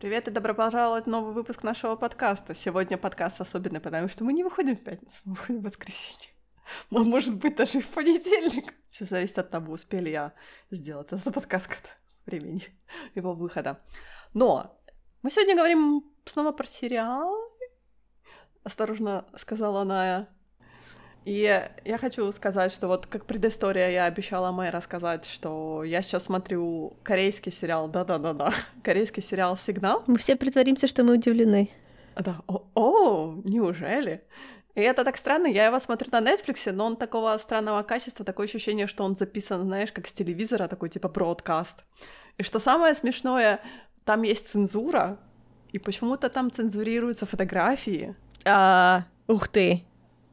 Привет и добро пожаловать в новый выпуск нашего подкаста. Сегодня подкаст особенный, потому что мы не выходим в пятницу, мы выходим в воскресенье. Может быть, даже и в понедельник. Все зависит от того, успели я сделать этот подкаст к времени его выхода. Но мы сегодня говорим снова про сериал. Осторожно сказала Ная. И я хочу сказать, что вот как предыстория я обещала Мэй рассказать, что я сейчас смотрю корейский сериал, да-да-да-да, корейский сериал «Сигнал». Мы все притворимся, что мы удивлены. Да, о, о, неужели? И это так странно, я его смотрю на Netflix, но он такого странного качества, такое ощущение, что он записан, знаешь, как с телевизора, такой типа бродкаст. И что самое смешное, там есть цензура, и почему-то там цензурируются фотографии. А, ух ты.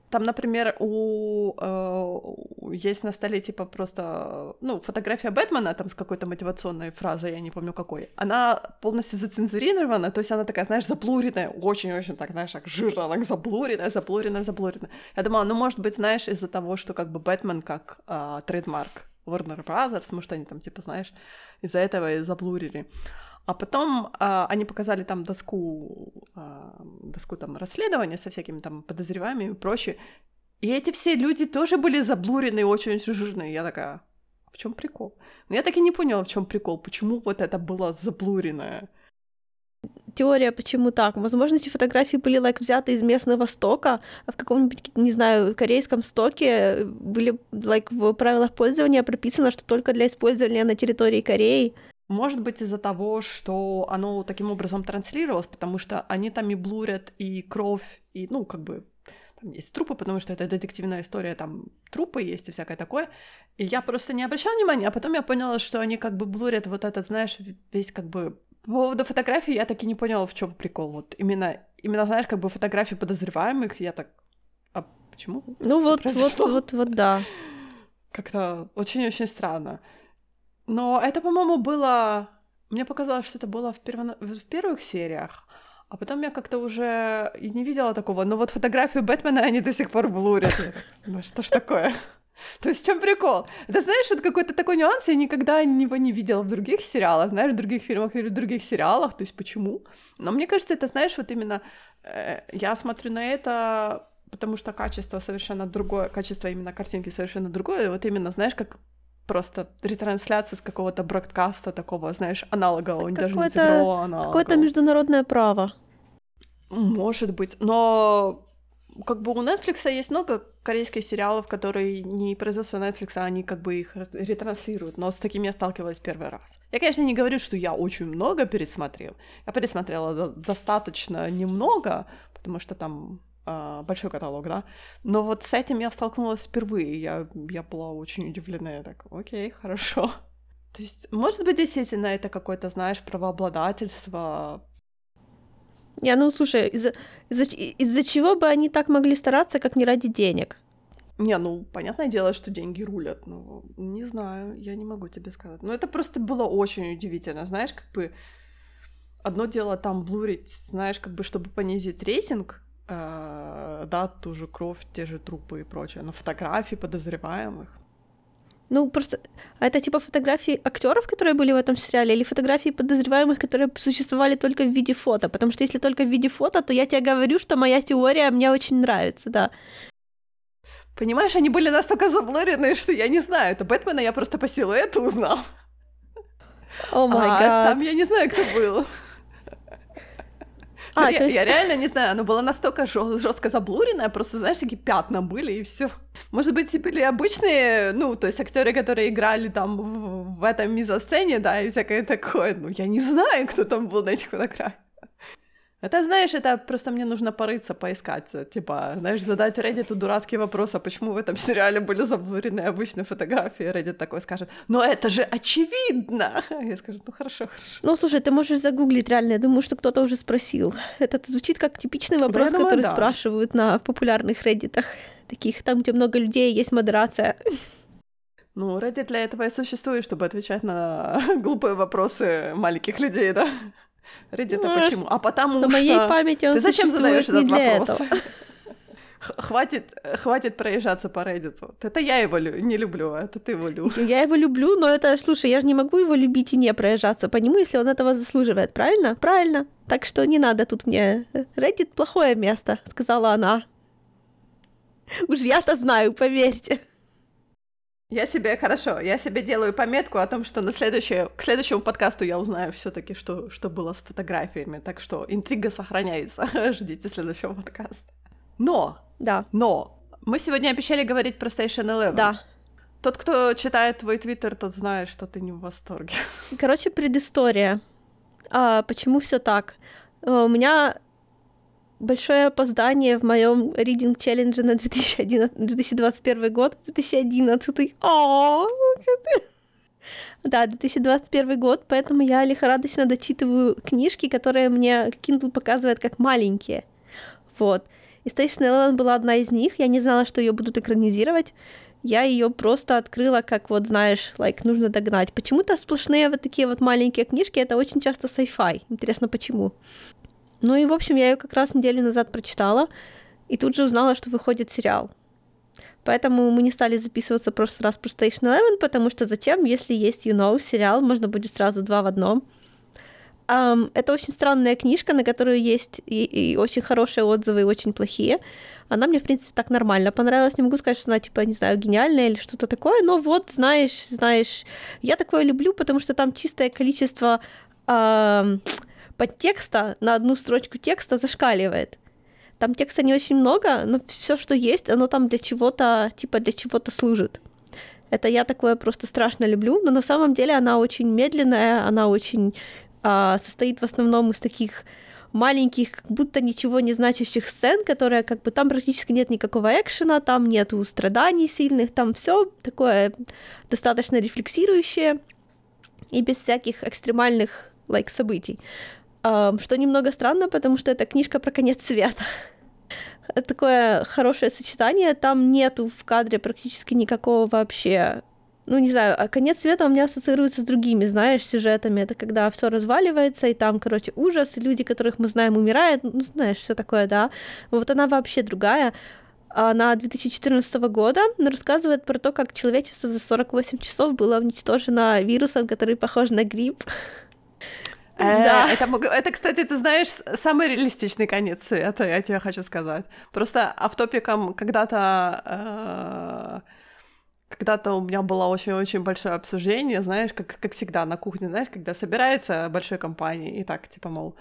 Там, например, у э, есть на столе типа просто ну фотография Бэтмена там с какой-то мотивационной фразой, я не помню какой. Она полностью зацензурирована, то есть она такая, знаешь, заблуренная, очень-очень так, знаешь, так жирно, так заблуренная, заблуренная, заблуренная. Я думала, ну может быть, знаешь, из-за того, что как бы Бэтмен как э, трейдмарк Warner Brothers, может они там типа, знаешь, из-за этого и заблурили. А потом а, они показали там доску, а, доску там расследования со всякими там подозреваемыми и прочее. И эти все люди тоже были заблурены очень-очень жирные. Я такая, в чем прикол? Но я так и не поняла, в чем прикол, почему вот это было заблуренное. Теория, почему так? Возможно, эти фотографии были like, взяты из местного стока, а в каком-нибудь, не знаю, корейском стоке были like, в правилах пользования прописано, что только для использования на территории Кореи. Может быть, из-за того, что оно таким образом транслировалось, потому что они там и блурят и кровь, и, ну, как бы, там есть трупы, потому что это детективная история, там трупы есть и всякое такое. И я просто не обращала внимания, а потом я поняла, что они как бы блурят вот этот, знаешь, весь как бы... По поводу фотографий я так и не поняла, в чем прикол. Вот именно, именно, знаешь, как бы фотографии подозреваемых, я так... А почему? Ну вот, вот, вот, вот, да. Как-то очень-очень странно. Но это, по-моему, было... Мне показалось, что это было в, перво... в первых сериях, а потом я как-то уже и не видела такого. Но вот фотографию Бэтмена они до сих пор блурят. Ну что ж такое? То есть в чем прикол? Это знаешь, вот какой-то такой нюанс, я никогда его не видела в других сериалах, знаешь, в других фильмах или в других сериалах, то есть почему? Но мне кажется, это, знаешь, вот именно э, я смотрю на это, потому что качество совершенно другое, качество именно картинки совершенно другое, вот именно, знаешь, как просто ретрансляция с какого-то бродкаста такого, знаешь, аналогового, даже не цифрового аналога. Какое-то международное право. Может быть, но как бы у Netflix есть много корейских сериалов, которые не производство Netflix, а они как бы их ретранслируют, но с такими я сталкивалась первый раз. Я, конечно, не говорю, что я очень много пересмотрел. Я пересмотрела достаточно немного, потому что там а, большой каталог, да. Но вот с этим я столкнулась впервые. Я, я была очень удивлена. Я так, окей, хорошо. То есть, может быть, действительно это какое-то, знаешь, правообладательство. Я, ну, слушай, из-за из из чего бы они так могли стараться, как не ради денег? Не, ну, понятное дело, что деньги рулят. Ну, не знаю, я не могу тебе сказать. Но это просто было очень удивительно. Знаешь, как бы одно дело там блурить, знаешь, как бы чтобы понизить рейтинг, э, да, ту же кровь, те же трупы и прочее, но фотографии подозреваемых. Ну, просто а это типа фотографии актеров, которые были в этом сериале, или фотографии подозреваемых, которые существовали только в виде фото? Потому что если только в виде фото, то я тебе говорю, что моя теория мне очень нравится, да. Понимаешь, они были настолько заблурены, что я не знаю, это Бэтмена я просто по силуэту узнал. О май гад. Там я не знаю, кто был. А, я, есть... я реально не знаю, оно было настолько жестко заблуренное, просто, знаешь, такие пятна были и все. Может быть, были обычные, ну, то есть актеры, которые играли там в, в этом мизосцене, да, и всякое такое. Ну, я не знаю, кто там был на этих фотографиях. Это, знаешь, это просто мне нужно порыться, поискать, типа, знаешь, задать Reddit дурацкий вопрос, а почему в этом сериале были заблурены обычные фотографии, Reddit такой скажет, но это же очевидно! Я скажу, ну хорошо, хорошо. Ну, слушай, ты можешь загуглить реально, я думаю, что кто-то уже спросил. Это звучит как типичный вопрос, думаю, который да. спрашивают на популярных Redditах, таких, там, где много людей, есть модерация. Ну, Reddit для этого и существует, чтобы отвечать на глупые вопросы маленьких людей, да? Reddit, а почему? А потому На что... моей памяти он Ты зачем задаешь этот вопрос? Хватит, хватит проезжаться по Reddit. Это я его лю- не люблю, а это ты его любишь. Я его люблю, но это, слушай, я же не могу его любить и не проезжаться по нему, если он этого заслуживает, правильно? Правильно. Так что не надо тут мне... Reddit — плохое место, сказала она. Уж я-то знаю, поверьте. Я себе, хорошо, я себе делаю пометку о том, что на следующее, к следующему подкасту я узнаю все таки что, что было с фотографиями, так что интрига сохраняется, ждите следующего подкаста. Но, Да, но, мы сегодня обещали говорить про Station Eleven. да. Тот, кто читает твой твиттер, тот знает, что ты не в восторге. Короче, предыстория. А, почему все так? А, У меня большое опоздание в моем reading челлендже на 2011, 2021 год. 2011. О, да, 2021 год, поэтому я лихорадочно дочитываю книжки, которые мне Kindle показывает как маленькие. Вот. И Station Eleven была одна из них. Я не знала, что ее будут экранизировать. Я ее просто открыла, как вот, знаешь, like, нужно догнать. Почему-то сплошные вот такие вот маленькие книжки, это очень часто sci-fi. Интересно, почему? Ну и, в общем, я ее как раз неделю назад прочитала, и тут же узнала, что выходит сериал. Поэтому мы не стали записываться просто раз про Station Eleven, потому что зачем, если есть You Know сериал, можно будет сразу два в одном. Ам, это очень странная книжка, на которую есть и, и очень хорошие отзывы, и очень плохие. Она мне, в принципе, так нормально понравилась. Не могу сказать, что она, типа, не знаю, гениальная или что-то такое, но вот, знаешь, знаешь, я такое люблю, потому что там чистое количество ам, подтекста на одну строчку текста зашкаливает. Там текста не очень много, но все, что есть, оно там для чего-то, типа, для чего-то служит. Это я такое просто страшно люблю, но на самом деле она очень медленная, она очень а, состоит в основном из таких маленьких, как будто ничего не значащих сцен, которые как бы там практически нет никакого экшена, там нету страданий сильных, там все такое достаточно рефлексирующее и без всяких экстремальных like, событий. Что немного странно, потому что это книжка про конец света. Такое хорошее сочетание, там нету в кадре практически никакого вообще ну, не знаю, а конец света у меня ассоциируется с другими, знаешь, сюжетами. Это когда все разваливается, и там, короче, ужас, и люди, которых мы знаем, умирают. Ну, знаешь, все такое, да. Вот она вообще другая. Она 2014 года рассказывает про то, как человечество за 48 часов было уничтожено вирусом, который похож на грипп. Э, Да. Это, мог- это, кстати, ты знаешь, самый реалистичный конец света, я тебе хочу сказать. Просто автопиком когда-то... э, Когда-то у меня было очень-очень большое обсуждение, знаешь, как, как всегда на кухне, знаешь, когда собирается большой компании и так, типа, мол,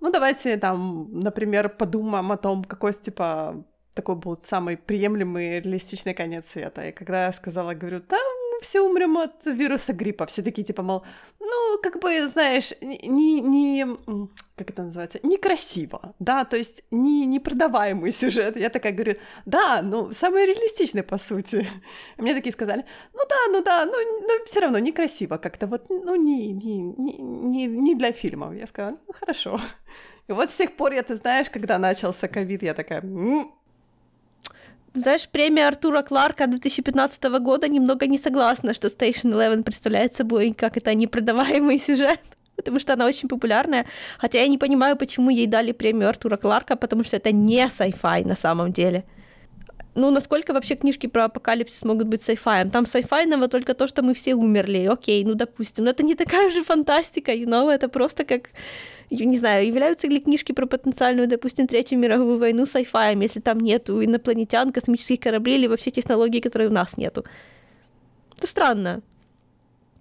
ну давайте там, например, подумаем о том, какой, типа, такой был самый приемлемый реалистичный конец света. И когда я сказала, говорю, там все умрем от вируса гриппа, все такие, типа, мол, ну, как бы, знаешь, не, не, как это называется, некрасиво, да, то есть не, непродаваемый сюжет. Я такая говорю, да, ну, самый реалистичный, по сути. Мне такие сказали, ну да, ну да, ну, но все равно некрасиво как-то, вот, ну, не, не, не, не, не для фильмов. Я сказала, ну, хорошо. И вот с тех пор, я, ты знаешь, когда начался ковид, я такая, «М, Знаешь, премия Артура Кларка 2015 года немного не согласна, что Station Eleven представляет собой как это непродаваемый сюжет, потому что она очень популярная. Хотя я не понимаю, почему ей дали премию Артура Кларка, потому что это не sci-fi на самом деле. Ну, насколько вообще книжки про апокалипсис могут быть sci-fi? Там sci-fi только то, что мы все умерли. Окей, ну, допустим. Но это не такая же фантастика, you know? Это просто как я не знаю, являются ли книжки про потенциальную, допустим, Третью мировую войну sci-fi, если там нету инопланетян, космических кораблей или вообще технологий, которые у нас нету. Это странно.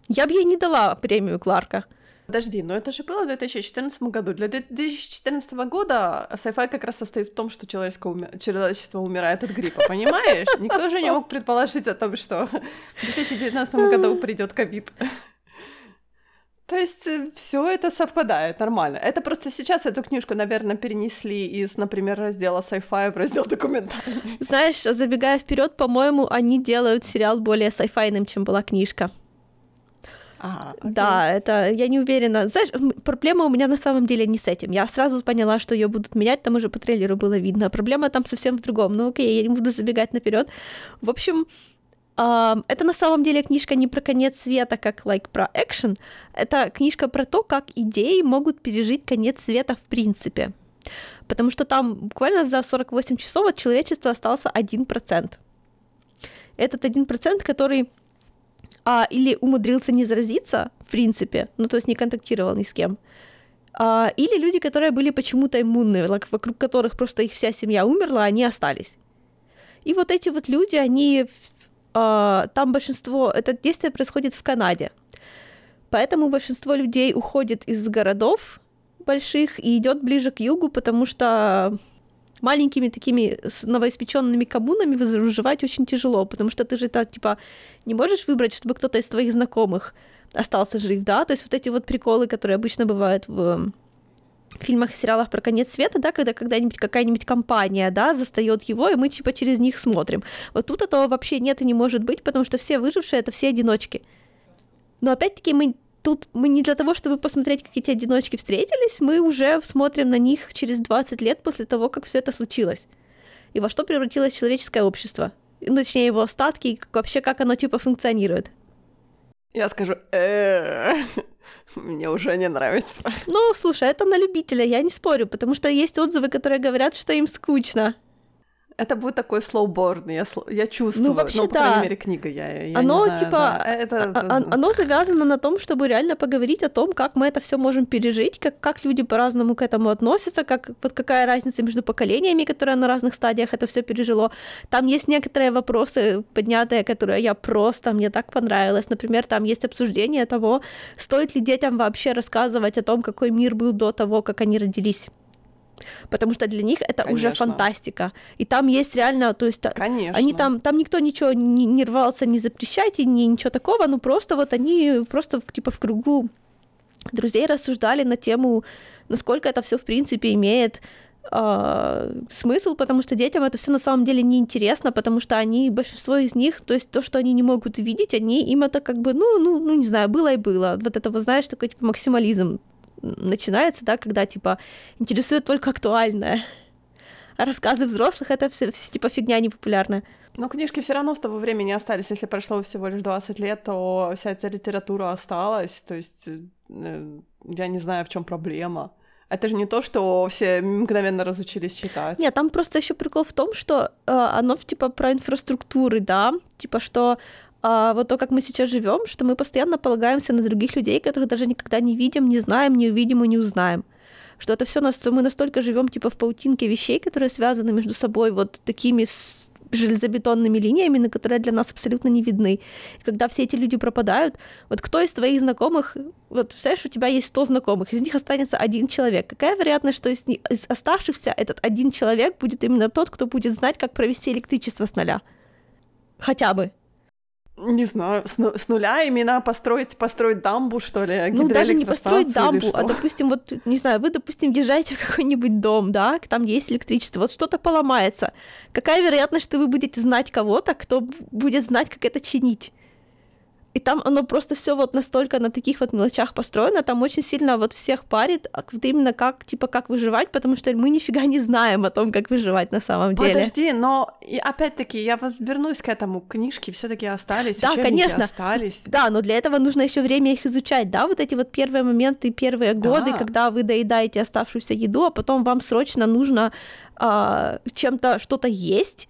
Я бы ей не дала премию Кларка. Подожди, но это же было в 2014 году. Для 2014 года sci-fi как раз состоит в том, что человечество, уми- человечество умирает от гриппа, понимаешь? Никто же не мог предположить о том, что в 2019 году придет ковид. То есть все это совпадает нормально. Это просто сейчас эту книжку, наверное, перенесли из, например, раздела sci-fi в раздел документальный. Знаешь, забегая вперед, по-моему, они делают сериал более sci-fi, чем была книжка. Да, это я не уверена. Знаешь, проблема у меня на самом деле не с этим. Я сразу поняла, что ее будут менять, там уже по трейлеру было видно. Проблема там совсем в другом. Ну окей, я не буду забегать наперед. В общем, это на самом деле книжка не про конец света, как like про экшен. Это книжка про то, как идеи могут пережить конец света в принципе. потому что там буквально за 48 часов от человечества остался 1%. Этот 1%, который а, или умудрился не заразиться, в принципе, ну то есть не контактировал ни с кем, а, или люди, которые были почему-то иммунны, вокруг которых просто их вся семья умерла, они остались. И вот эти вот люди, они а, там большинство, это действие происходит в Канаде, поэтому большинство людей уходит из городов больших и идет ближе к югу, потому что маленькими такими новоиспеченными коммунами выживать очень тяжело, потому что ты же так, типа, не можешь выбрать, чтобы кто-то из твоих знакомых остался жив, да, то есть вот эти вот приколы, которые обычно бывают в фильмах и сериалах про конец света, да, когда когда-нибудь какая-нибудь компания, да, застает его, и мы типа через них смотрим. Вот тут этого вообще нет и не может быть, потому что все выжившие — это все одиночки. Но опять-таки мы тут мы не для того, чтобы посмотреть, как эти одиночки встретились, мы уже смотрим на них через 20 лет после того, как все это случилось. И во что превратилось человеческое общество. Ну, точнее, его остатки, и вообще как оно типа функционирует. Я скажу, мне уже не нравится. Ну, слушай, это на любителя, я не спорю, потому что есть отзывы, которые говорят, что им скучно. Это будет такой слоуборн, я, я чувствую. Ну, вообще, ну, по да. крайней мере, книга, я, я оно, не знаю, типа, да. это, это... Оно завязано на том, чтобы реально поговорить о том, как мы это все можем пережить, как, как люди по-разному к этому относятся, как, вот какая разница между поколениями, которые на разных стадиях это все пережило. Там есть некоторые вопросы поднятые, которые я просто, мне так понравилось. Например, там есть обсуждение того, стоит ли детям вообще рассказывать о том, какой мир был до того, как они родились потому что для них это Конечно. уже фантастика. И там есть реально, то есть Конечно. они там, там никто ничего не, не рвался не запрещать и ни, ничего такого, ну просто вот они просто типа в кругу друзей рассуждали на тему, насколько это все в принципе имеет э, смысл, потому что детям это все на самом деле неинтересно, потому что они, большинство из них, то есть то, что они не могут видеть, они им это как бы, ну, ну, ну не знаю, было и было. Вот это, вот, знаешь, такой типа максимализм начинается, да, когда, типа, интересует только актуальное. А рассказы взрослых — это все, все типа, фигня непопулярная. Но книжки все равно с того времени остались. Если прошло всего лишь 20 лет, то вся эта литература осталась. То есть э, я не знаю, в чем проблема. Это же не то, что все мгновенно разучились читать. Нет, там просто еще прикол в том, что э, оно типа про инфраструктуры, да, типа что а, вот то, как мы сейчас живем, что мы постоянно полагаемся на других людей, которых даже никогда не видим, не знаем, не увидим и не узнаем. Что это все нас, мы настолько живем типа в паутинке вещей, которые связаны между собой вот такими железобетонными линиями, на которые для нас абсолютно не видны. И когда все эти люди пропадают, вот кто из твоих знакомых, вот представляешь, у тебя есть 100 знакомых, из них останется один человек. Какая вероятность, что из, из оставшихся этот один человек будет именно тот, кто будет знать, как провести электричество с нуля? Хотя бы не знаю, с, с нуля именно построить, построить дамбу, что ли? Ну, даже не построить дамбу, а, допустим, вот, не знаю, вы, допустим, въезжаете в какой-нибудь дом, да, там есть электричество, вот что-то поломается. Какая вероятность, что вы будете знать кого-то, кто будет знать, как это чинить? И там оно просто все вот настолько на таких вот мелочах построено, там очень сильно вот всех парит, а вот именно как, типа, как выживать, потому что мы нифига не знаем о том, как выживать на самом деле. Подожди, но и опять-таки я вернусь к этому, книжки все таки остались, да, конечно. остались. Да, но для этого нужно еще время их изучать, да, вот эти вот первые моменты, первые годы, да. когда вы доедаете оставшуюся еду, а потом вам срочно нужно э, чем-то что-то есть,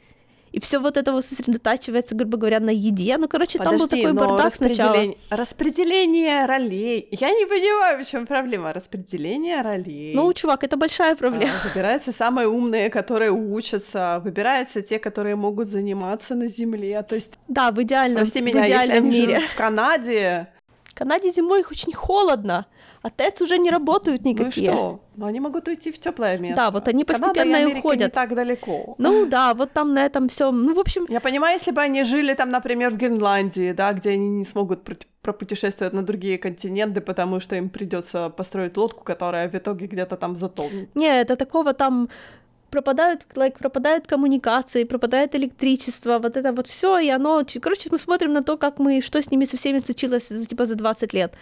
и все вот это вот сосредотачивается, грубо говоря, на еде. Ну, короче, Подожди, там был такой бардак распределение, сначала. Распределение ролей. Я не понимаю, в чем проблема. Распределение ролей. Ну, чувак, это большая проблема. А, выбираются самые умные, которые учатся, выбираются те, которые могут заниматься на земле. То есть... Да, в идеальном, Прости меня, в идеальном если мире. Они в Канаде, в Канаде зимой их очень холодно, а ТЭЦ уже не работают никакие. Ну и что? Но они могут уйти в теплое место. Да, вот они постепенно и, уходят. не так далеко. Ну да, вот там на этом все. Ну, в общем. Я понимаю, если бы они жили там, например, в Гренландии, да, где они не смогут пропутешествовать на другие континенты, потому что им придется построить лодку, которая в итоге где-то там затонет. Не, это такого там пропадают, like, пропадают коммуникации, пропадает электричество, вот это вот все, и оно, короче, мы смотрим на то, как мы, что с ними со всеми случилось типа за 20 лет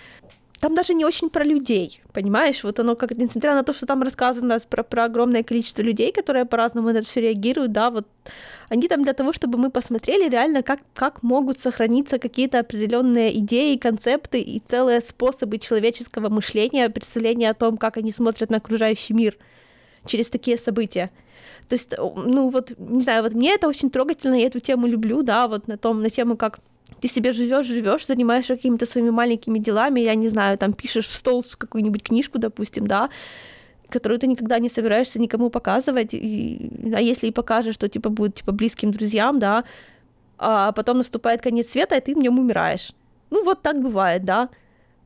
там даже не очень про людей, понимаешь? Вот оно как, несмотря на то, что там рассказано про, про огромное количество людей, которые по-разному на это все реагируют, да, вот они там для того, чтобы мы посмотрели реально, как, как могут сохраниться какие-то определенные идеи, концепты и целые способы человеческого мышления, представления о том, как они смотрят на окружающий мир. через такие события. То есть, ну вот, не знаю, вот мне это очень трогательно, я эту тему люблю, да, вот на том, на тему, как ты себе живешь, живешь, занимаешься какими-то своими маленькими делами, я не знаю, там пишешь в стол какую-нибудь книжку, допустим, да, которую ты никогда не собираешься никому показывать, и, а если и покажешь, то типа будет типа близким друзьям, да, а потом наступает конец света, и ты в нем умираешь. Ну вот так бывает, да.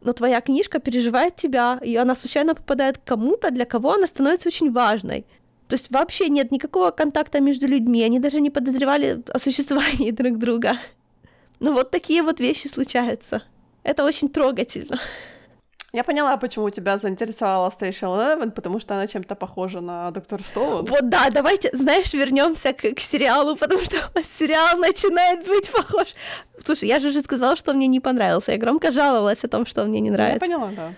Но твоя книжка переживает тебя, и она случайно попадает к кому-то, для кого она становится очень важной. То есть вообще нет никакого контакта между людьми, они даже не подозревали о существовании друг друга. Но вот такие вот вещи случаются. Это очень трогательно. Я поняла, почему тебя заинтересовала Station Eleven, потому что она чем-то похожа на Доктор Стоун. Вот да, давайте, знаешь, вернемся к, к сериалу, потому что сериал начинает быть похож. Слушай, я же уже сказала, что мне не понравился. Я громко жаловалась о том, что мне не нравится. Я поняла, да.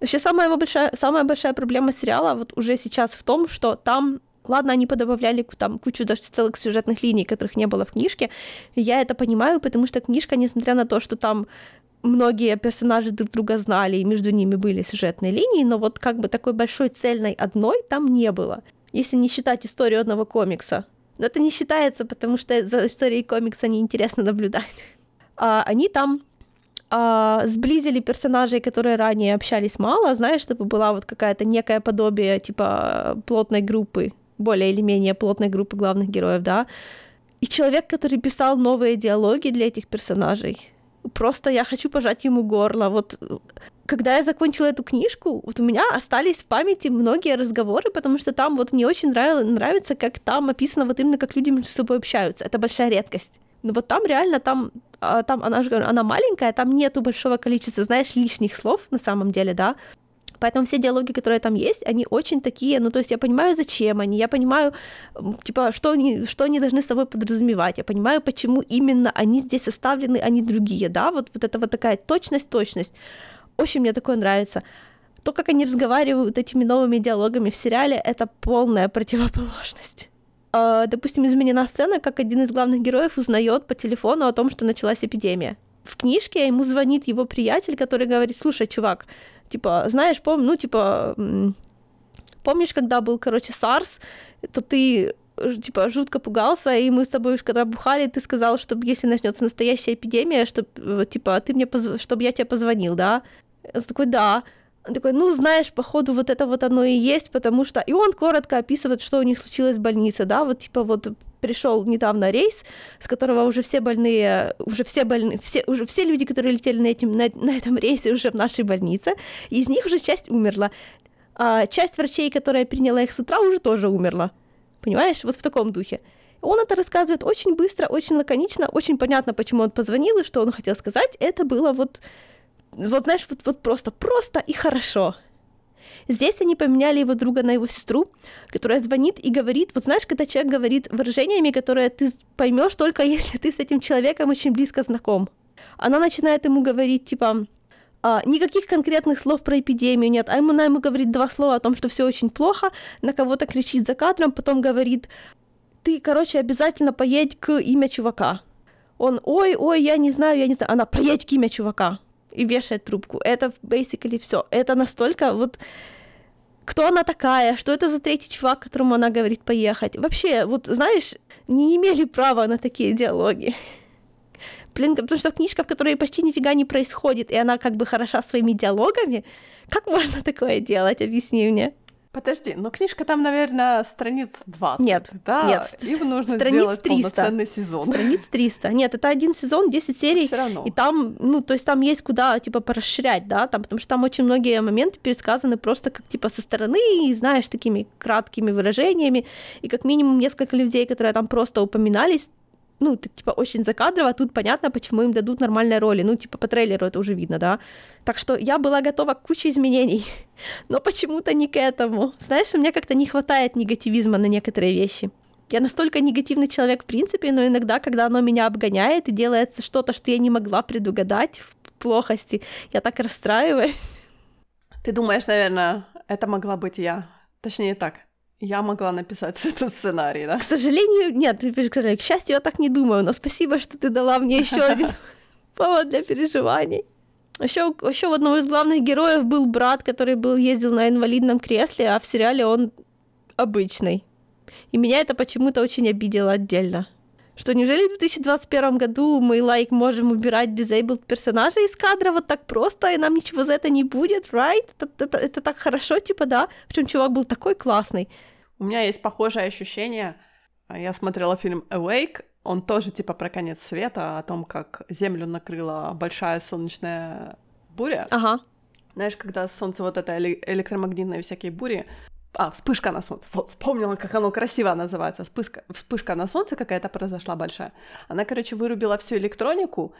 Вообще самая большая, самая большая проблема сериала вот уже сейчас в том, что там Ладно, они подобавляли там кучу даже целых сюжетных линий, которых не было в книжке. Я это понимаю, потому что книжка, несмотря на то, что там многие персонажи друг друга знали, и между ними были сюжетные линии, но вот как бы такой большой цельной одной там не было. Если не считать историю одного комикса. Но это не считается, потому что за историей комикса неинтересно наблюдать. А они там а, сблизили персонажей, которые ранее общались мало, знаешь, чтобы была вот какая-то некое подобие типа плотной группы, более или менее плотной группы главных героев, да. И человек, который писал новые диалоги для этих персонажей, просто я хочу пожать ему горло. Вот когда я закончила эту книжку, вот у меня остались в памяти многие разговоры, потому что там вот мне очень нравилось, нравится, как там описано вот именно, как люди между собой общаются. Это большая редкость. Но вот там реально, там, а, там она, она маленькая, там нету большого количества, знаешь, лишних слов на самом деле, да, Поэтому все диалоги, которые там есть, они очень такие, ну, то есть я понимаю, зачем они, я понимаю, типа, что они, что они должны с собой подразумевать, я понимаю, почему именно они здесь составлены, а не другие, да, вот, вот это вот такая точность, точность. Очень мне такое нравится. То, как они разговаривают этими новыми диалогами в сериале, это полная противоположность. Uh, допустим, изменена сцена, как один из главных героев узнает по телефону о том, что началась эпидемия. В книжке ему звонит его приятель, который говорит, слушай, чувак, Типа, знаешь, пом, ну, типа, помнишь, когда был, короче, SARS, то ты типа жутко пугался, и мы с тобой, когда бухали, ты сказал, что если начнется настоящая эпидемия, чтобы э, типа ты мне позв... чтобы я тебе позвонил, да? Он такой, да. Он такой, ну, знаешь, походу, вот это вот оно и есть, потому что... И он коротко описывает, что у них случилось в больнице, да, вот, типа, вот пришел недавно рейс, с которого уже все больные, уже все больные, все, уже все люди, которые летели на, этим, на, на этом рейсе, уже в нашей больнице, из них уже часть умерла. А часть врачей, которая приняла их с утра, уже тоже умерла. Понимаешь? Вот в таком духе. Он это рассказывает очень быстро, очень лаконично, очень понятно, почему он позвонил и что он хотел сказать. Это было вот вот знаешь, вот, вот просто, просто и хорошо. Здесь они поменяли его друга на его сестру, которая звонит и говорит, вот знаешь, когда человек говорит выражениями, которые ты поймешь только если ты с этим человеком очень близко знаком. Она начинает ему говорить, типа, а, никаких конкретных слов про эпидемию нет, а ему, она ему говорит два слова о том, что все очень плохо, на кого-то кричит за кадром, потом говорит, ты, короче, обязательно поедь к имя чувака. Он, ой, ой, я не знаю, я не знаю. Она, поедь к имя чувака и вешает трубку. Это basically все. Это настолько вот кто она такая, что это за третий чувак, которому она говорит поехать. Вообще, вот знаешь, не имели права на такие диалоги. Блин, потому что книжка, в которой почти нифига не происходит, и она как бы хороша своими диалогами, как можно такое делать, объясни мне. Подожди, но книжка там, наверное, страниц 20, нет, да? Нет, им нужно страниц сделать 300. полноценный сезон. Страниц 300. Нет, это один сезон, 10 серий. Все равно. И там, ну, то есть там есть куда, типа, порасширять, да, там, потому что там очень многие моменты пересказаны просто как, типа, со стороны, и, знаешь, такими краткими выражениями, и как минимум несколько людей, которые там просто упоминались, ну, ты, типа, очень закадрово, тут понятно, почему им дадут нормальные роли, ну, типа, по трейлеру это уже видно, да. Так что я была готова к куче изменений, но почему-то не к этому. Знаешь, у меня как-то не хватает негативизма на некоторые вещи. Я настолько негативный человек в принципе, но иногда, когда оно меня обгоняет и делается что-то, что я не могла предугадать в плохости, я так расстраиваюсь. Ты думаешь, наверное, это могла быть я? Точнее так, я могла написать этот сценарий, да? К сожалению, нет, к счастью, я так не думаю, но спасибо, что ты дала мне еще один повод для переживаний. Еще, еще у одного из главных героев был брат, который был ездил на инвалидном кресле, а в сериале он обычной. И меня это почему-то очень обидело отдельно. Что неужели в 2021 году мы, лайк, like, можем убирать disabled персонажей из кадра вот так просто, и нам ничего за это не будет, right? Это, это, это так хорошо, типа, да? Причем чувак был такой классный. У меня есть похожее ощущение. Я смотрела фильм Awake, он тоже типа про конец света, о том, как Землю накрыла большая солнечная буря. Ага. Знаешь, когда солнце вот это электромагнитные всякие бури, а, вспышка на солнце. Вот, вспомнила, как оно красиво называется. Вспышка, вспышка на солнце какая-то произошла большая. Она, короче, вырубила всю электронику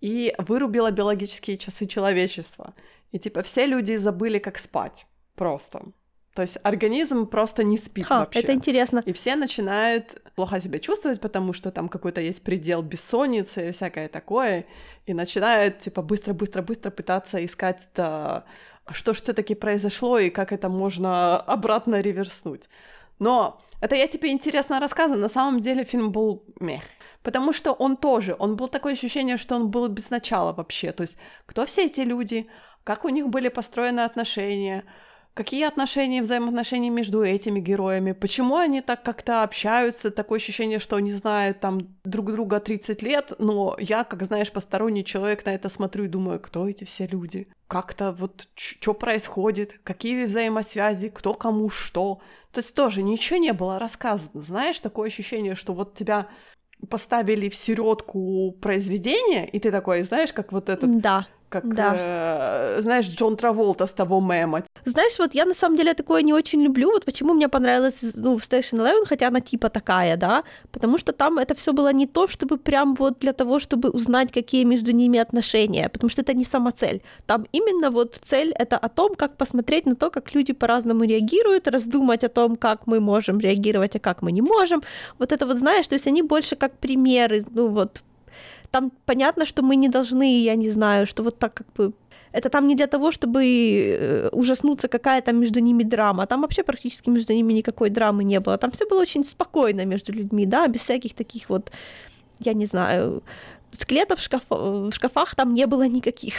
и вырубила биологические часы человечества. И, типа, все люди забыли, как спать. Просто. То есть организм просто не спит Ха, вообще. Это интересно. И все начинают плохо себя чувствовать, потому что там какой-то есть предел бессонницы и всякое такое. И начинают, типа, быстро-быстро-быстро пытаться искать что же все-таки произошло и как это можно обратно реверснуть. Но это я тебе интересно рассказываю, на самом деле фильм был мех. Потому что он тоже, он был такое ощущение, что он был без начала вообще. То есть, кто все эти люди, как у них были построены отношения, Какие отношения, взаимоотношения между этими героями? Почему они так как-то общаются? Такое ощущение, что они знают там друг друга 30 лет, но я, как знаешь, посторонний человек на это смотрю и думаю, кто эти все люди? Как-то вот что происходит? Какие взаимосвязи? Кто кому что? То есть тоже ничего не было рассказано. Знаешь, такое ощущение, что вот тебя поставили в середку произведения, и ты такой, знаешь, как вот этот да как, да. э, знаешь, Джон Траволта с того мема. Знаешь, вот я на самом деле такое не очень люблю. Вот почему мне понравилась, ну, Station Eleven, хотя она типа такая, да, потому что там это все было не то, чтобы прям вот для того, чтобы узнать, какие между ними отношения, потому что это не сама цель. Там именно вот цель это о том, как посмотреть на то, как люди по-разному реагируют, раздумать о том, как мы можем реагировать, а как мы не можем. Вот это вот, знаешь, то есть они больше как примеры, ну вот там понятно, что мы не должны, я не знаю, что вот так как бы это там не для того, чтобы э, ужаснуться, какая там между ними драма. Там вообще практически между ними никакой драмы не было. Там все было очень спокойно между людьми, да, без всяких таких вот, я не знаю, скелетов в, шкаф... в шкафах там не было никаких.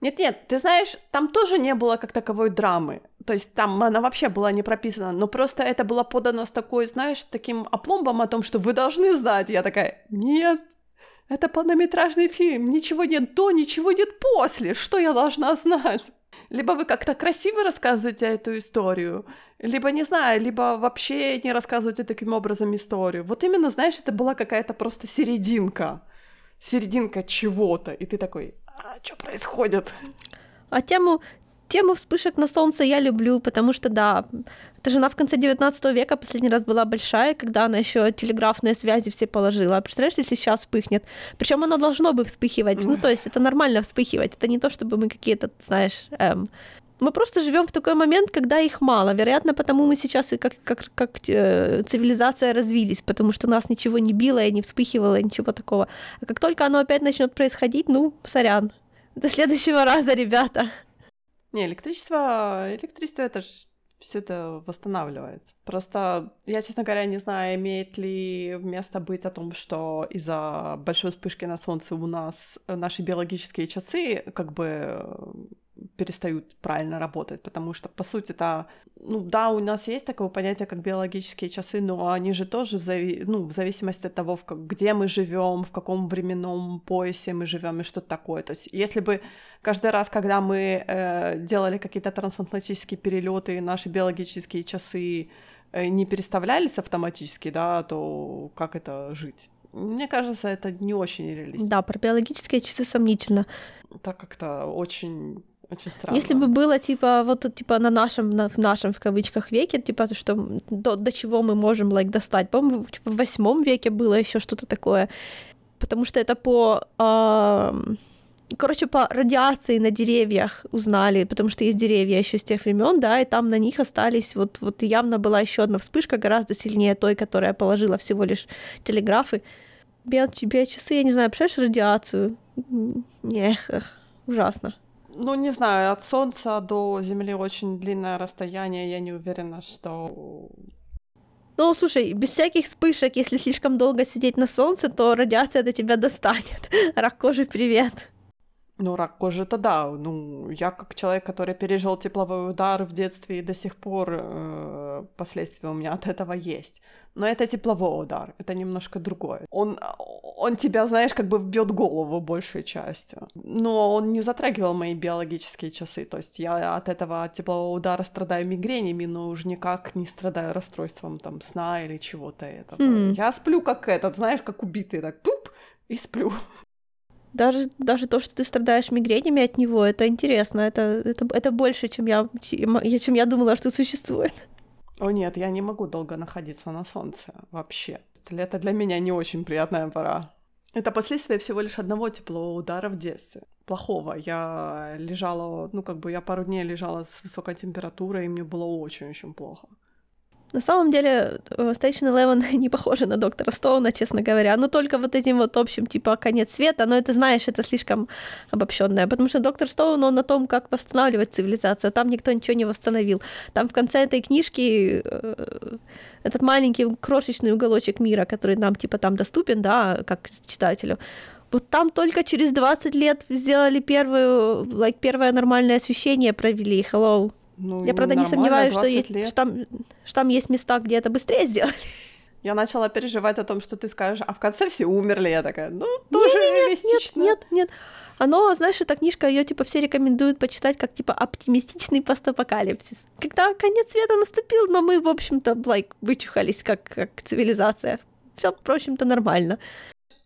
Нет-нет, ты знаешь, там тоже не было как таковой драмы. То есть там она вообще была не прописана, но просто это было подано с такой, знаешь, таким опломбом о том, что вы должны знать. Я такая, нет, это полнометражный фильм, ничего нет до, ничего нет после, что я должна знать? Либо вы как-то красиво рассказываете эту историю, либо, не знаю, либо вообще не рассказываете таким образом историю. Вот именно, знаешь, это была какая-то просто серединка. Серединка чего-то. И ты такой, а что происходит? А тему Тему вспышек на солнце я люблю, потому что, да, эта жена в конце 19 века последний раз была большая, когда она еще телеграфные связи все положила. Представляешь, если сейчас вспыхнет? Причем оно должно бы вспыхивать. Ну, то есть это нормально вспыхивать. Это не то, чтобы мы какие-то, знаешь, эм, мы просто живем в такой момент, когда их мало. Вероятно, потому мы сейчас и как, как, как э, цивилизация развились, потому что нас ничего не било и не вспыхивало, ничего такого. А как только оно опять начнет происходить, ну, сорян. До следующего раза, ребята. Не, электричество, электричество это же все это восстанавливается. Просто я, честно говоря, не знаю, имеет ли место быть о том, что из-за большой вспышки на Солнце у нас наши биологические часы как бы перестают правильно работать, потому что, по сути, это, ну да, у нас есть такое понятие, как биологические часы, но они же тоже в, зави... ну, в зависимости от того, в как... где мы живем, в каком временном поясе мы живем и что такое. То есть, если бы каждый раз, когда мы э, делали какие-то трансатлантические перелеты, наши биологические часы э, не переставлялись автоматически, да, то как это жить? Мне кажется, это не очень реалистично. Да, про биологические часы сомнительно. Так как-то очень очень странно. Если бы было типа вот типа на нашем на, в нашем в кавычках веке типа что до, до чего мы можем like достать, по-моему типа, в восьмом веке было еще что-то такое, потому что это по э, короче по радиации на деревьях узнали, потому что есть деревья еще с тех времен, да, и там на них остались вот вот явно была еще одна вспышка гораздо сильнее той, которая положила всего лишь телеграфы. Биочасы, я не знаю, представляешь радиацию? Не, ужасно. Ну, не знаю, от Солнца до Земли очень длинное расстояние, я не уверена, что... Ну, слушай, без всяких вспышек, если слишком долго сидеть на Солнце, то радиация до тебя достанет. Рак кожи, привет. Ну, рак кожи это да. Ну, я как человек, который пережил тепловой удар в детстве и до сих пор э, последствия у меня от этого есть. Но это тепловой удар, это немножко другое. Он, он тебя, знаешь, как бы вбьет голову большей частью. Но он не затрагивал мои биологические часы. То есть я от этого теплового удара страдаю мигренями, но уже никак не страдаю расстройством там сна или чего-то этого. Mm. Я сплю как этот, знаешь, как убитый, так туп и сплю. Даже, даже то, что ты страдаешь мигренями от него, это интересно. Это, это, это больше, чем я, чем я думала, что существует. О нет, я не могу долго находиться на солнце вообще. Лето для меня не очень приятная пора. Это последствия всего лишь одного теплового удара в детстве. Плохого. Я лежала, ну как бы я пару дней лежала с высокой температурой, и мне было очень-очень плохо. На самом деле, э, Station Eleven не похожа на Доктора Стоуна, честно говоря. Но только вот этим вот общим, типа, конец света, но это, знаешь, это слишком обобщенное. Потому что Доктор Стоун, он о том, как восстанавливать цивилизацию. Там никто ничего не восстановил. Там в конце этой книжки э, этот маленький крошечный уголочек мира, который нам, типа, там доступен, да, как читателю, вот там только через 20 лет сделали первую, like, первое нормальное освещение провели, hello. Ну, я, правда, не сомневаюсь, что, есть, что, там, что там есть места, где это быстрее сделали. Я начала переживать о том, что ты скажешь, а в конце все умерли. Я такая, ну, тоже нет, реалистично. Нет, нет, нет. Оно, знаешь, эта книжка, ее типа все рекомендуют почитать как типа оптимистичный постапокалипсис. Когда конец света наступил, но мы, в общем-то, like, вычухались как, как цивилизация. Все, в общем-то, нормально.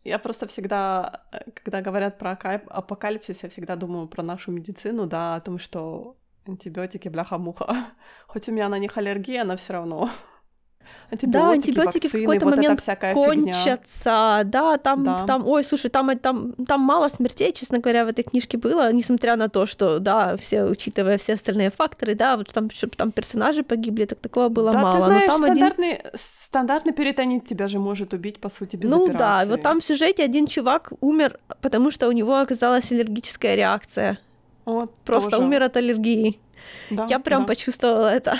Я просто всегда, когда говорят про апокалипсис, я всегда думаю про нашу медицину, да, о том, что антибиотики, бляха-муха. Хоть у меня на них аллергия, но все равно. Антибиотики, да, антибиотики вакцины, в какой-то вот момент кончатся, фигня. да, там, да. там, ой, слушай, там, там, там мало смертей, честно говоря, в этой книжке было, несмотря на то, что, да, все, учитывая все остальные факторы, да, вот там, чтобы там персонажи погибли, так такого было да, мало. ты знаешь, там стандартный, один... стандартный перитонит тебя же может убить, по сути, без ну, операции. Ну да, вот там в сюжете один чувак умер, потому что у него оказалась аллергическая реакция. Вот, Просто тоже. умер от аллергии. Да, Я прям да. почувствовала это.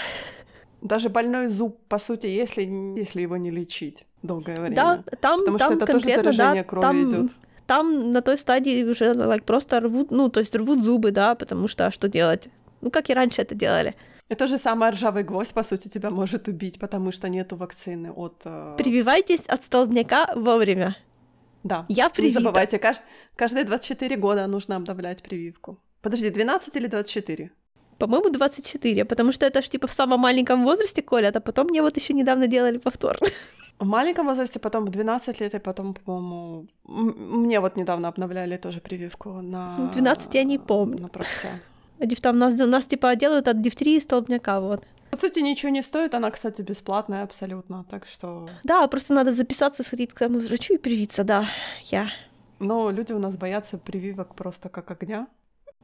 Даже больной зуб, по сути, если, если его не лечить долгое время. Да, там, Потому там что это конкретно, тоже заражение да, крови там, идет. Там на той стадии уже like, просто рвут, ну, то есть рвут зубы, да, потому что а что делать? Ну, как и раньше это делали. И то же самое ржавый гвоздь, по сути, тебя может убить, потому что нету вакцины от... Э... Прививайтесь от столбняка вовремя. Да. Я привита. Не забывайте, кажд... каждые 24 года нужно обновлять прививку. Подожди, 12 или 24? По-моему, 24, потому что это ж типа в самом маленьком возрасте колят, а потом мне вот еще недавно делали повтор. В маленьком возрасте, потом в 12 лет, и потом, по-моему, мне вот недавно обновляли тоже прививку на... 12 я не помню. На правца. Там нас, нас типа делают от дифтерии и столбняка, вот. По сути, ничего не стоит, она, кстати, бесплатная абсолютно, так что... Да, просто надо записаться, сходить к своему врачу и привиться, да, я. Но люди у нас боятся прививок просто как огня.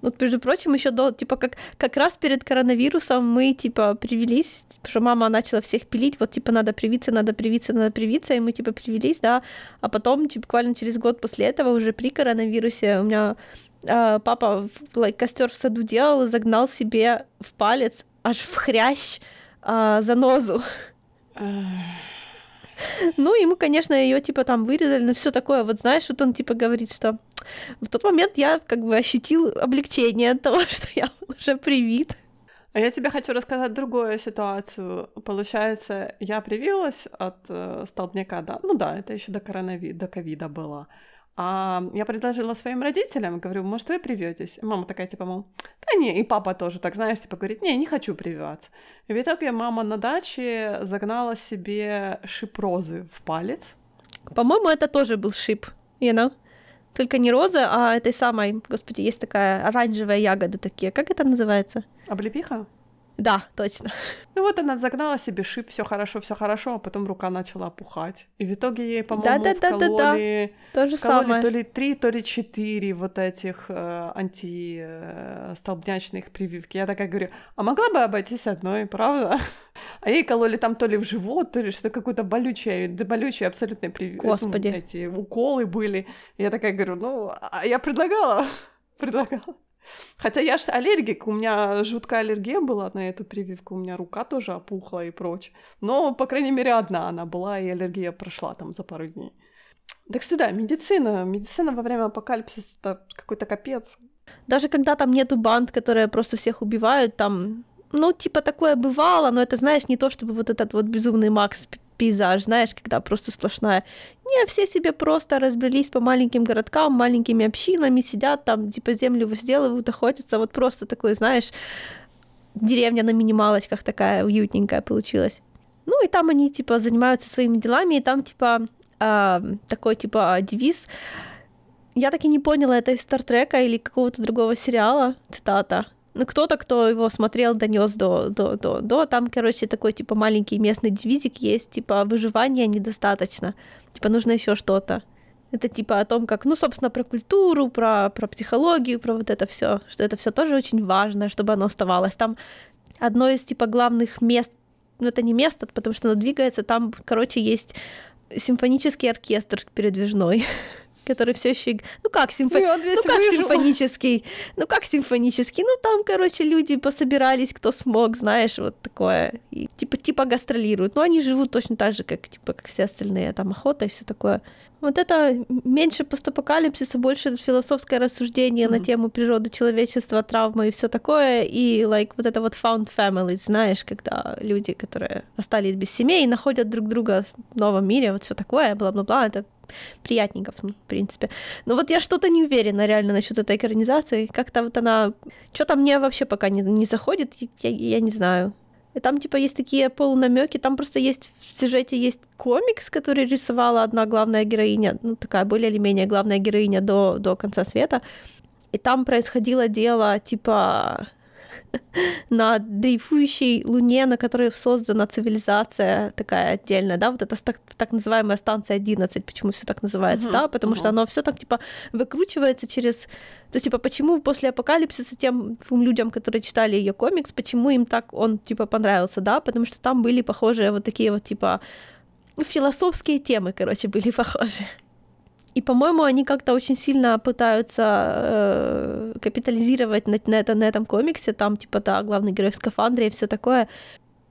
Вот, между прочим, еще до, типа, как, как раз перед коронавирусом мы, типа, привелись, что мама начала всех пилить, вот, типа, надо привиться, надо привиться, надо привиться, и мы, типа, привелись, да, а потом, типа, буквально через год после этого, уже при коронавирусе, у меня э, папа like, костер в саду делал, загнал себе в палец, аж в хрящ э, занозу. Ну, ему, конечно, ее типа там вырезали, но все такое. Вот знаешь, вот он типа говорит, что в тот момент я как бы ощутил облегчение от того, что я уже привит. А я тебе хочу рассказать другую ситуацию. Получается, я привилась от э, столбняка, да. Ну да, это еще до коронавируса, до ковида было. А я предложила своим родителям, говорю, может, вы привьетесь? Мама такая, типа, мол, да не, и папа тоже так, знаешь, типа, говорит, не, не хочу прививаться. И в итоге мама на даче загнала себе шип розы в палец. По-моему, это тоже был шип, you know? Только не роза, а этой самой, господи, есть такая оранжевая ягода такие. Как это называется? Облепиха? Да, точно. Ну вот она загнала себе шип, все хорошо, все хорошо, а потом рука начала опухать. И в итоге ей, по-моему, да, да, вкололи, да, да, да. То же вкололи самое. то ли три, то ли четыре вот этих э, антистолбнячных прививки. Я такая говорю, а могла бы обойтись одной, правда? А ей кололи там то ли в живот, то ли что-то какое-то болючее, да болючее абсолютно прививки. Господи. Ну, эти уколы были. Я такая говорю, ну, а я предлагала, предлагала. Хотя я же аллергик, у меня жуткая аллергия была на эту прививку, у меня рука тоже опухла и прочее. Но, по крайней мере, одна она была, и аллергия прошла там за пару дней. Так что да, медицина. Медицина во время апокалипсиса — это какой-то капец. Даже когда там нету банд, которые просто всех убивают, там Ну, типа такое бывало, но это, знаешь, не то, чтобы вот этот вот безумный Макс пейзаж, знаешь, когда просто сплошная. Не, все себе просто разбрелись по маленьким городкам, маленькими общинами, сидят там, типа землю возделывают, охотятся, вот просто такой, знаешь, деревня на минималочках такая уютненькая получилась. Ну и там они, типа, занимаются своими делами, и там, типа, э, такой, типа, девиз. Я так и не поняла, это из Стартрека или какого-то другого сериала, цитата. Ну, кто-то, кто его смотрел, донес до, до, до, до. Там, короче, такой, типа, маленький местный девизик есть, типа, выживания недостаточно. Типа, нужно еще что-то. Это типа о том, как, ну, собственно, про культуру, про, про психологию, про вот это все, что это все тоже очень важно, чтобы оно оставалось. Там одно из типа главных мест, ну, это не место, потому что оно двигается, там, короче, есть симфонический оркестр передвижной который все еще... Ну как, симфо... ну, как симфонический? Ну как симфонический? Ну там, короче, люди пособирались, кто смог, знаешь, вот такое. И, типа, типа гастролируют. Но они живут точно так же, как, типа, как все остальные. Там охота и все такое. Вот это меньше постапокалипсиса, больше философское рассуждение mm-hmm. на тему природы человечества, травмы и все такое. И like вот это вот found family, знаешь, когда люди, которые остались без семей, находят друг друга в новом мире, вот все такое, бла-бла-бла. Это приятненько, в принципе. Но вот я что-то не уверена реально насчет этой экранизации. Как-то вот она... Что-то мне вообще пока не, не заходит, я, я не знаю. И там, типа, есть такие полунамеки. Там просто есть в сюжете есть комикс, который рисовала одна главная героиня, ну, такая более или менее главная героиня до, до конца света. И там происходило дело, типа, на дрейфующей луне, на которой создана цивилизация такая отдельная, да, вот это так, так называемая станция 11, почему все так называется, uh-huh, да, потому uh-huh. что оно все так типа выкручивается через, то есть типа почему после апокалипсиса тем людям, которые читали ее комикс, почему им так он типа понравился, да, потому что там были похожие вот такие вот типа философские темы, короче, были похожи. И, по-моему, они как-то очень сильно пытаются э, капитализировать на, на, это, на этом комиксе. Там, типа, да, главный герой в скафандре и все такое.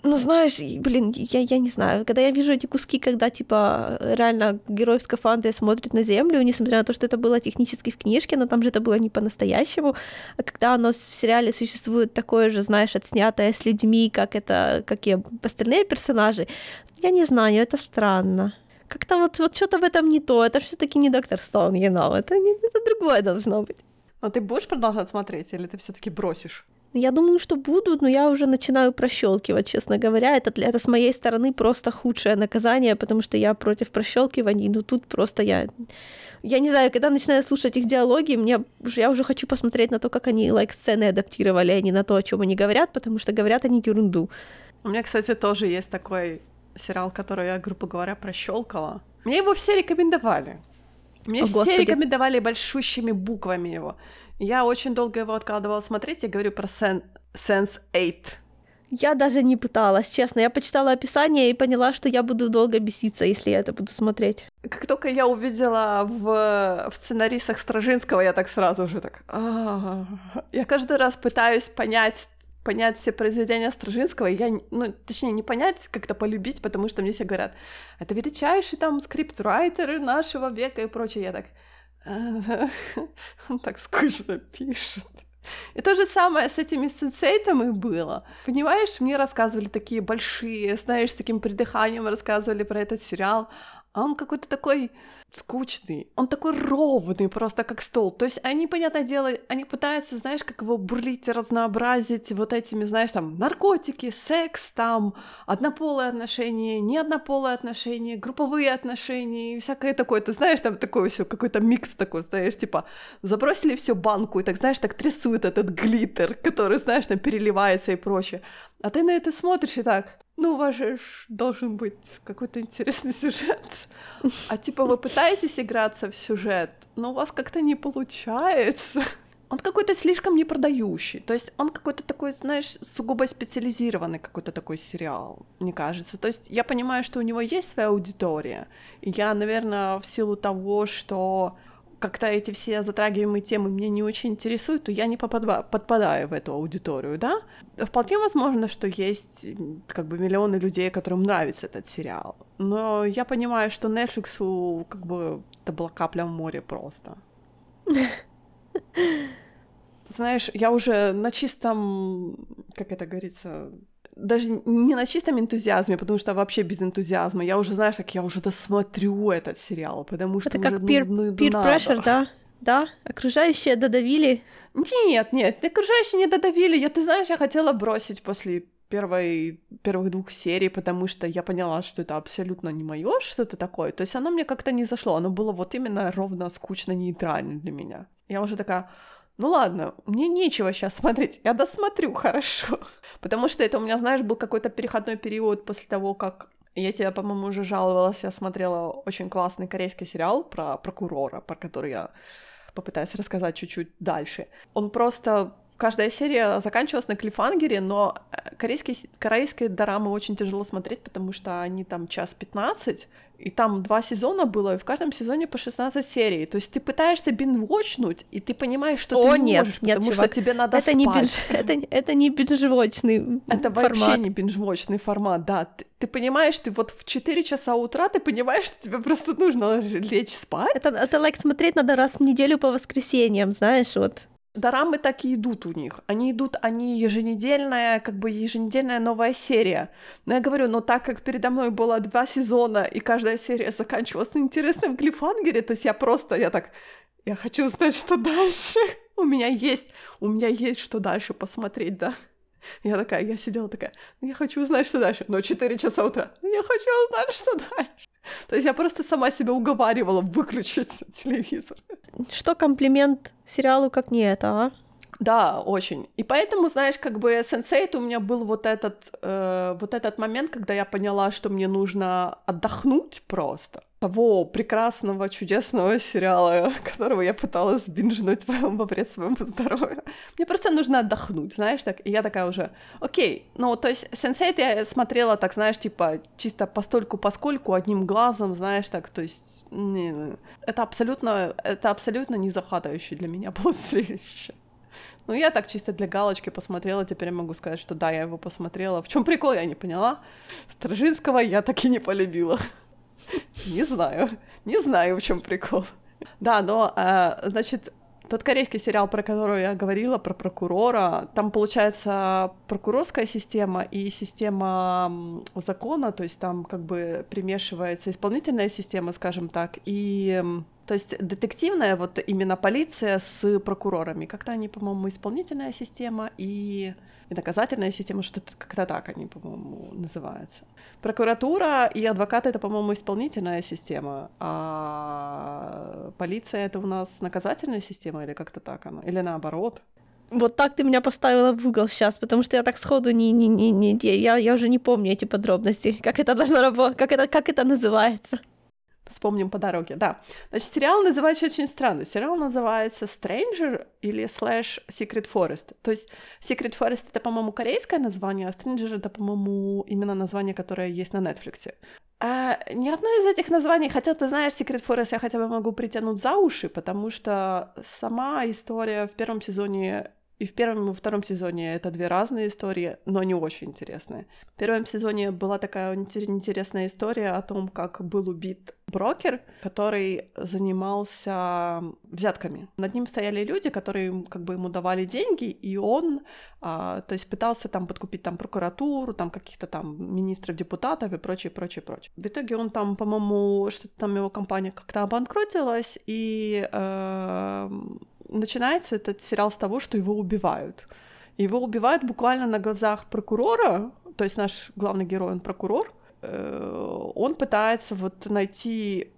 Ну, знаешь, блин, я, я не знаю. Когда я вижу эти куски, когда, типа, реально герой в скафандре смотрит на Землю, несмотря на то, что это было технически в книжке, но там же это было не по-настоящему, а когда оно в сериале существует такое же, знаешь, отснятое с людьми, как это, как и остальные персонажи, я не знаю, это странно как-то вот, вот что-то в этом не то. Это все таки не доктор Стоун, you know. Это, не, это другое должно быть. Но ты будешь продолжать смотреть, или ты все таки бросишь? Я думаю, что буду, но я уже начинаю прощелкивать, честно говоря. Это, это с моей стороны просто худшее наказание, потому что я против прощелкиваний. Ну тут просто я... Я не знаю, когда начинаю слушать их диалоги, мне я уже хочу посмотреть на то, как они like, сцены адаптировали, а не на то, о чем они говорят, потому что говорят они ерунду. У меня, кстати, тоже есть такой сериал, который я, грубо говоря, прощелкала. Мне его все рекомендовали. Мне О, все Господи. рекомендовали большущими буквами его. Я очень долго его откладывала смотреть. Я говорю про Sen- Sense 8. Я даже не пыталась, честно. Я почитала описание и поняла, что я буду долго беситься, если я это буду смотреть. Как только я увидела в, в сценаристах Стражинского, я так сразу же так... А-а-а. Я каждый раз пытаюсь понять понять все произведения Стражинского, я, ну, точнее, не понять, как-то полюбить, потому что мне все говорят, это величайший там скриптрайтер нашего века и прочее. Я так, он так скучно пишет. И то же самое с этими сенсейтами было. Понимаешь, мне рассказывали такие большие, знаешь, с таким придыханием рассказывали про этот сериал, а он какой-то такой скучный, он такой ровный, просто как стол. То есть они, понятное дело, они пытаются, знаешь, как его бурлить, разнообразить вот этими, знаешь, там, наркотики, секс, там, однополые отношения, не однополые отношения, групповые отношения и всякое такое. Ты знаешь, там такой все какой-то микс такой, знаешь, типа, забросили все банку и так, знаешь, так трясут этот глиттер, который, знаешь, там переливается и прочее. А ты на это смотришь и так, ну, у вас же должен быть какой-то интересный сюжет. А типа вы пытаетесь играться в сюжет, но у вас как-то не получается. Он какой-то слишком непродающий. То есть он какой-то такой, знаешь, сугубо специализированный какой-то такой сериал, мне кажется. То есть я понимаю, что у него есть своя аудитория. И я, наверное, в силу того, что как-то эти все затрагиваемые темы меня не очень интересуют, то я не попадаю, подпадаю в эту аудиторию, да? Вполне возможно, что есть как бы миллионы людей, которым нравится этот сериал. Но я понимаю, что Netflix как бы это была капля в море просто. знаешь, я уже на чистом, как это говорится, даже не на чистом энтузиазме, потому что вообще без энтузиазма. Я уже, знаешь, так я уже досмотрю этот сериал, потому что Это уже, как ну, peer, ну, peer надо. pressure, да? Да, окружающие додавили. Нет, нет, окружающие не додавили. Я, ты знаешь, я хотела бросить после первой, первых двух серий, потому что я поняла, что это абсолютно не мое что-то такое. То есть оно мне как-то не зашло. Оно было вот именно ровно скучно нейтрально для меня. Я уже такая, ну ладно, мне нечего сейчас смотреть, я досмотрю, хорошо. Потому что это у меня, знаешь, был какой-то переходной период после того, как я тебе, по-моему, уже жаловалась, я смотрела очень классный корейский сериал про прокурора, про который я попытаюсь рассказать чуть-чуть дальше. Он просто каждая серия заканчивалась на клифангере, но э, корейские, корейские дорамы очень тяжело смотреть, потому что они там час 15, и там два сезона было, и в каждом сезоне по 16 серий. То есть ты пытаешься бинвочнуть, и ты понимаешь, что О, ты не нет, можешь, нет, потому чувак, что тебе надо это спать. не бинж, это, это не бинжвочный Это формат. вообще не бинжвочный формат, да. Ты, ты понимаешь, ты вот в 4 часа утра, ты понимаешь, что тебе просто нужно лечь спать. Это, это like смотреть надо раз в неделю по воскресеньям, знаешь, вот. Дорамы так и идут у них. Они идут, они еженедельная, как бы еженедельная новая серия. Но я говорю, но так как передо мной было два сезона, и каждая серия заканчивалась на интересном клифангере, то есть я просто, я так, я хочу знать, что дальше. У меня есть, у меня есть что дальше посмотреть, да. Я такая, я сидела такая, ну я хочу узнать, что дальше. Но 4 часа утра, ну я хочу узнать, что дальше. То есть я просто сама себя уговаривала выключить телевизор. Что комплимент сериалу, как не это, а? Да, очень. И поэтому, знаешь, как бы сенсей у меня был вот этот, э, вот этот момент, когда я поняла, что мне нужно отдохнуть просто. Того прекрасного, чудесного сериала, которого я пыталась бинжнуть во вред своему здоровью. Мне просто нужно отдохнуть, знаешь, так. И я такая уже, окей, ну, то есть сенсей я смотрела так, знаешь, типа, чисто постольку поскольку, одним глазом, знаешь, так, то есть, не, это абсолютно, это абсолютно не захватывающее для меня было зрелище. Ну, я так чисто для галочки посмотрела, теперь могу сказать, что да, я его посмотрела. В чем прикол, я не поняла. Стражинского я так и не полюбила. Не знаю, не знаю, в чем прикол. Да, но, э, значит, тот корейский сериал, про который я говорила, про прокурора, там получается прокурорская система и система закона, то есть там как бы примешивается исполнительная система, скажем так, и то есть детективная вот именно полиция с прокурорами. Как-то они, по-моему, исполнительная система и, и наказательная система, что-то как-то так они, по-моему, называются. Прокуратура и адвокаты — это, по-моему, исполнительная система, а полиция — это у нас наказательная система или как-то так она? Или наоборот? Вот так ты меня поставила в угол сейчас, потому что я так сходу не, не, не, не я, я уже не помню эти подробности, как это должно работать, как это, как это называется. Вспомним по дороге, да. Значит, сериал называется очень странно. Сериал называется Stranger или slash Secret Forest. То есть Secret Forest это, по-моему, корейское название, а Stranger это, по-моему, именно название, которое есть на Netflix. А ни одно из этих названий, хотя ты знаешь, Secret Forest я хотя бы могу притянуть за уши, потому что сама история в первом сезоне и в первом и во втором сезоне это две разные истории, но они очень интересные. В первом сезоне была такая интересная история о том, как был убит брокер, который занимался взятками. Над ним стояли люди, которые как бы ему давали деньги, и он, а, то есть пытался там подкупить там прокуратуру, там каких-то там министров, депутатов и прочее, прочее, прочее. В итоге он там, по-моему, что-то там его компания как-то обанкротилась, и э, начинается этот сериал с того, что его убивают. Его убивают буквально на глазах прокурора, то есть наш главный герой, он прокурор, он пытается вот найти...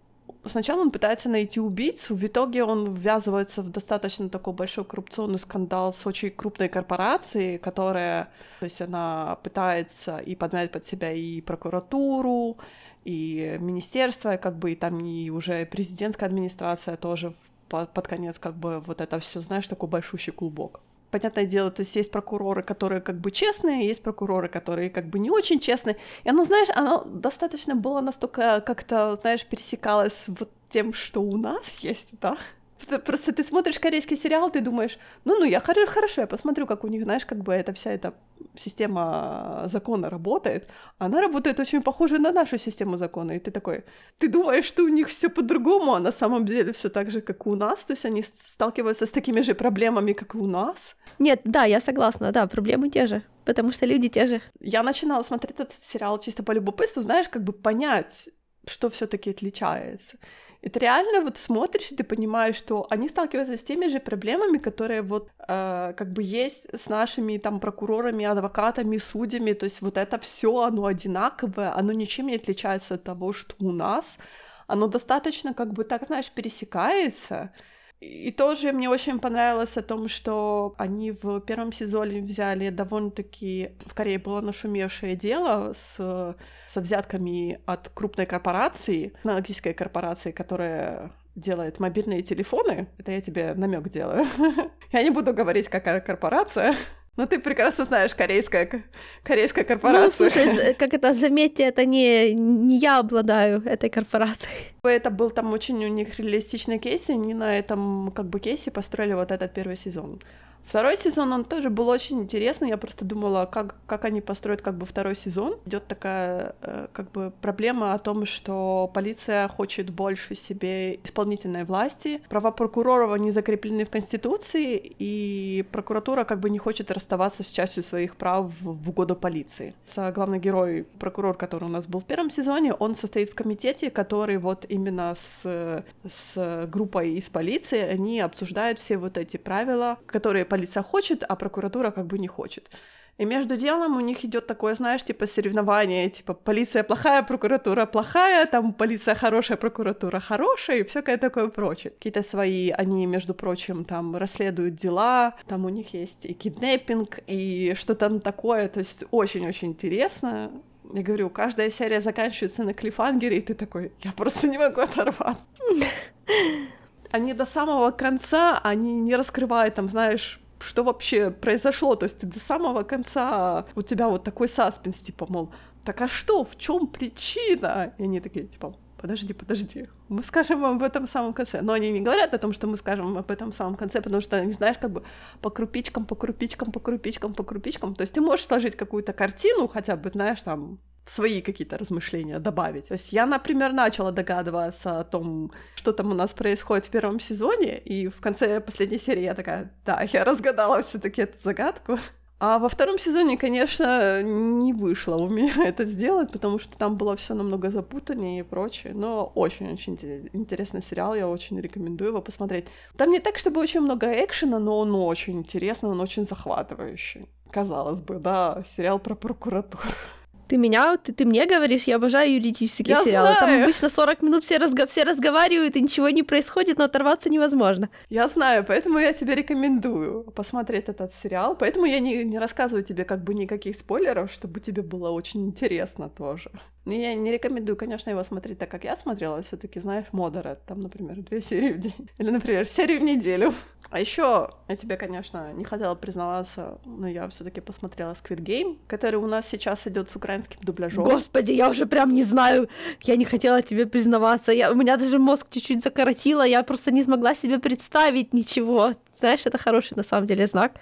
Сначала он пытается найти убийцу, в итоге он ввязывается в достаточно такой большой коррупционный скандал с очень крупной корпорацией, которая, то есть она пытается и подмять под себя и прокуратуру, и министерство, как бы и там и уже президентская администрация тоже под, конец как бы вот это все, знаешь, такой большущий клубок. Понятное дело, то есть есть прокуроры, которые как бы честные, есть прокуроры, которые как бы не очень честные. И оно, знаешь, оно достаточно было настолько как-то, знаешь, пересекалось вот тем, что у нас есть, да, Просто ты смотришь корейский сериал, ты думаешь, ну, ну, я хорошо, я посмотрю, как у них, знаешь, как бы эта вся эта система закона работает. Она работает очень похоже на нашу систему закона. И ты такой, ты думаешь, что у них все по-другому, а на самом деле все так же, как и у нас. То есть они сталкиваются с такими же проблемами, как и у нас. Нет, да, я согласна, да, проблемы те же потому что люди те же. Я начинала смотреть этот сериал чисто по любопытству, знаешь, как бы понять, что все-таки отличается. Ты реально вот смотришь, и ты понимаешь, что они сталкиваются с теми же проблемами, которые вот э, как бы есть с нашими там прокурорами, адвокатами, судьями. То есть вот это все, оно одинаковое, оно ничем не отличается от того, что у нас. Оно достаточно как бы так, знаешь, пересекается. И тоже мне очень понравилось о том, что они в первом сезоне взяли довольно-таки... В Корее было нашумевшее дело с, со взятками от крупной корпорации, технологической корпорации, которая делает мобильные телефоны. Это я тебе намек делаю. Я не буду говорить, какая корпорация. Ну, ты прекрасно знаешь корейская, корейская корпорация. Ну, слушай, как это, заметьте, это не, не я обладаю этой корпорацией. Это был там очень у них реалистичный кейс, и они на этом как бы кейсе построили вот этот первый сезон. Второй сезон, он тоже был очень интересный. Я просто думала, как, как они построят как бы второй сезон. Идет такая э, как бы проблема о том, что полиция хочет больше себе исполнительной власти. Права прокуроров не закреплены в Конституции, и прокуратура как бы не хочет расставаться с частью своих прав в угоду полиции. Главный герой, прокурор, который у нас был в первом сезоне, он состоит в комитете, который вот именно с, с группой из полиции, они обсуждают все вот эти правила, которые полиция хочет, а прокуратура как бы не хочет. И между делом у них идет такое, знаешь, типа соревнование, типа полиция плохая, прокуратура плохая, там полиция хорошая, прокуратура хорошая, и всякое такое прочее. Какие-то свои, они, между прочим, там расследуют дела, там у них есть и киднеппинг, и что там такое, то есть очень-очень интересно. Я говорю, каждая серия заканчивается на клифангере, и ты такой, я просто не могу оторваться. Они до самого конца, они не раскрывают там, знаешь, что вообще произошло. То есть ты до самого конца у тебя вот такой саспенс, типа, мол, так а что, в чем причина? И они такие, типа, подожди, подожди, мы скажем в этом самом конце. Но они не говорят о том, что мы скажем об этом самом конце, потому что, не знаешь, как бы по крупичкам, по крупичкам, по крупичкам, по крупичкам. То есть ты можешь сложить какую-то картину, хотя бы, знаешь, там, свои какие-то размышления добавить. То есть я, например, начала догадываться о том, что там у нас происходит в первом сезоне, и в конце последней серии я такая, да, я разгадала все таки эту загадку. А во втором сезоне, конечно, не вышло у меня это сделать, потому что там было все намного запутаннее и прочее. Но очень-очень интересный сериал, я очень рекомендую его посмотреть. Там не так, чтобы очень много экшена, но он очень интересный, он очень захватывающий. Казалось бы, да, сериал про прокуратуру. Ты меня, ты, ты мне говоришь, я обожаю юридические я сериалы. Знаю. Там обычно 40 минут все, разго- все разговаривают, и ничего не происходит, но оторваться невозможно. Я знаю, поэтому я тебе рекомендую посмотреть этот сериал. Поэтому я не, не рассказываю тебе как бы никаких спойлеров, чтобы тебе было очень интересно тоже. Но я не рекомендую, конечно, его смотреть так, как я смотрела. все таки знаешь, Модера, там, например, две серии в день. Или, например, серию в неделю. А еще я тебе, конечно, не хотела признаваться, но я все-таки посмотрела Squid Game, который у нас сейчас идет с украинским дубляжом. Господи, я уже прям не знаю, я не хотела тебе признаваться. Я, у меня даже мозг чуть-чуть закоротило, я просто не смогла себе представить ничего. Знаешь, это хороший на самом деле знак.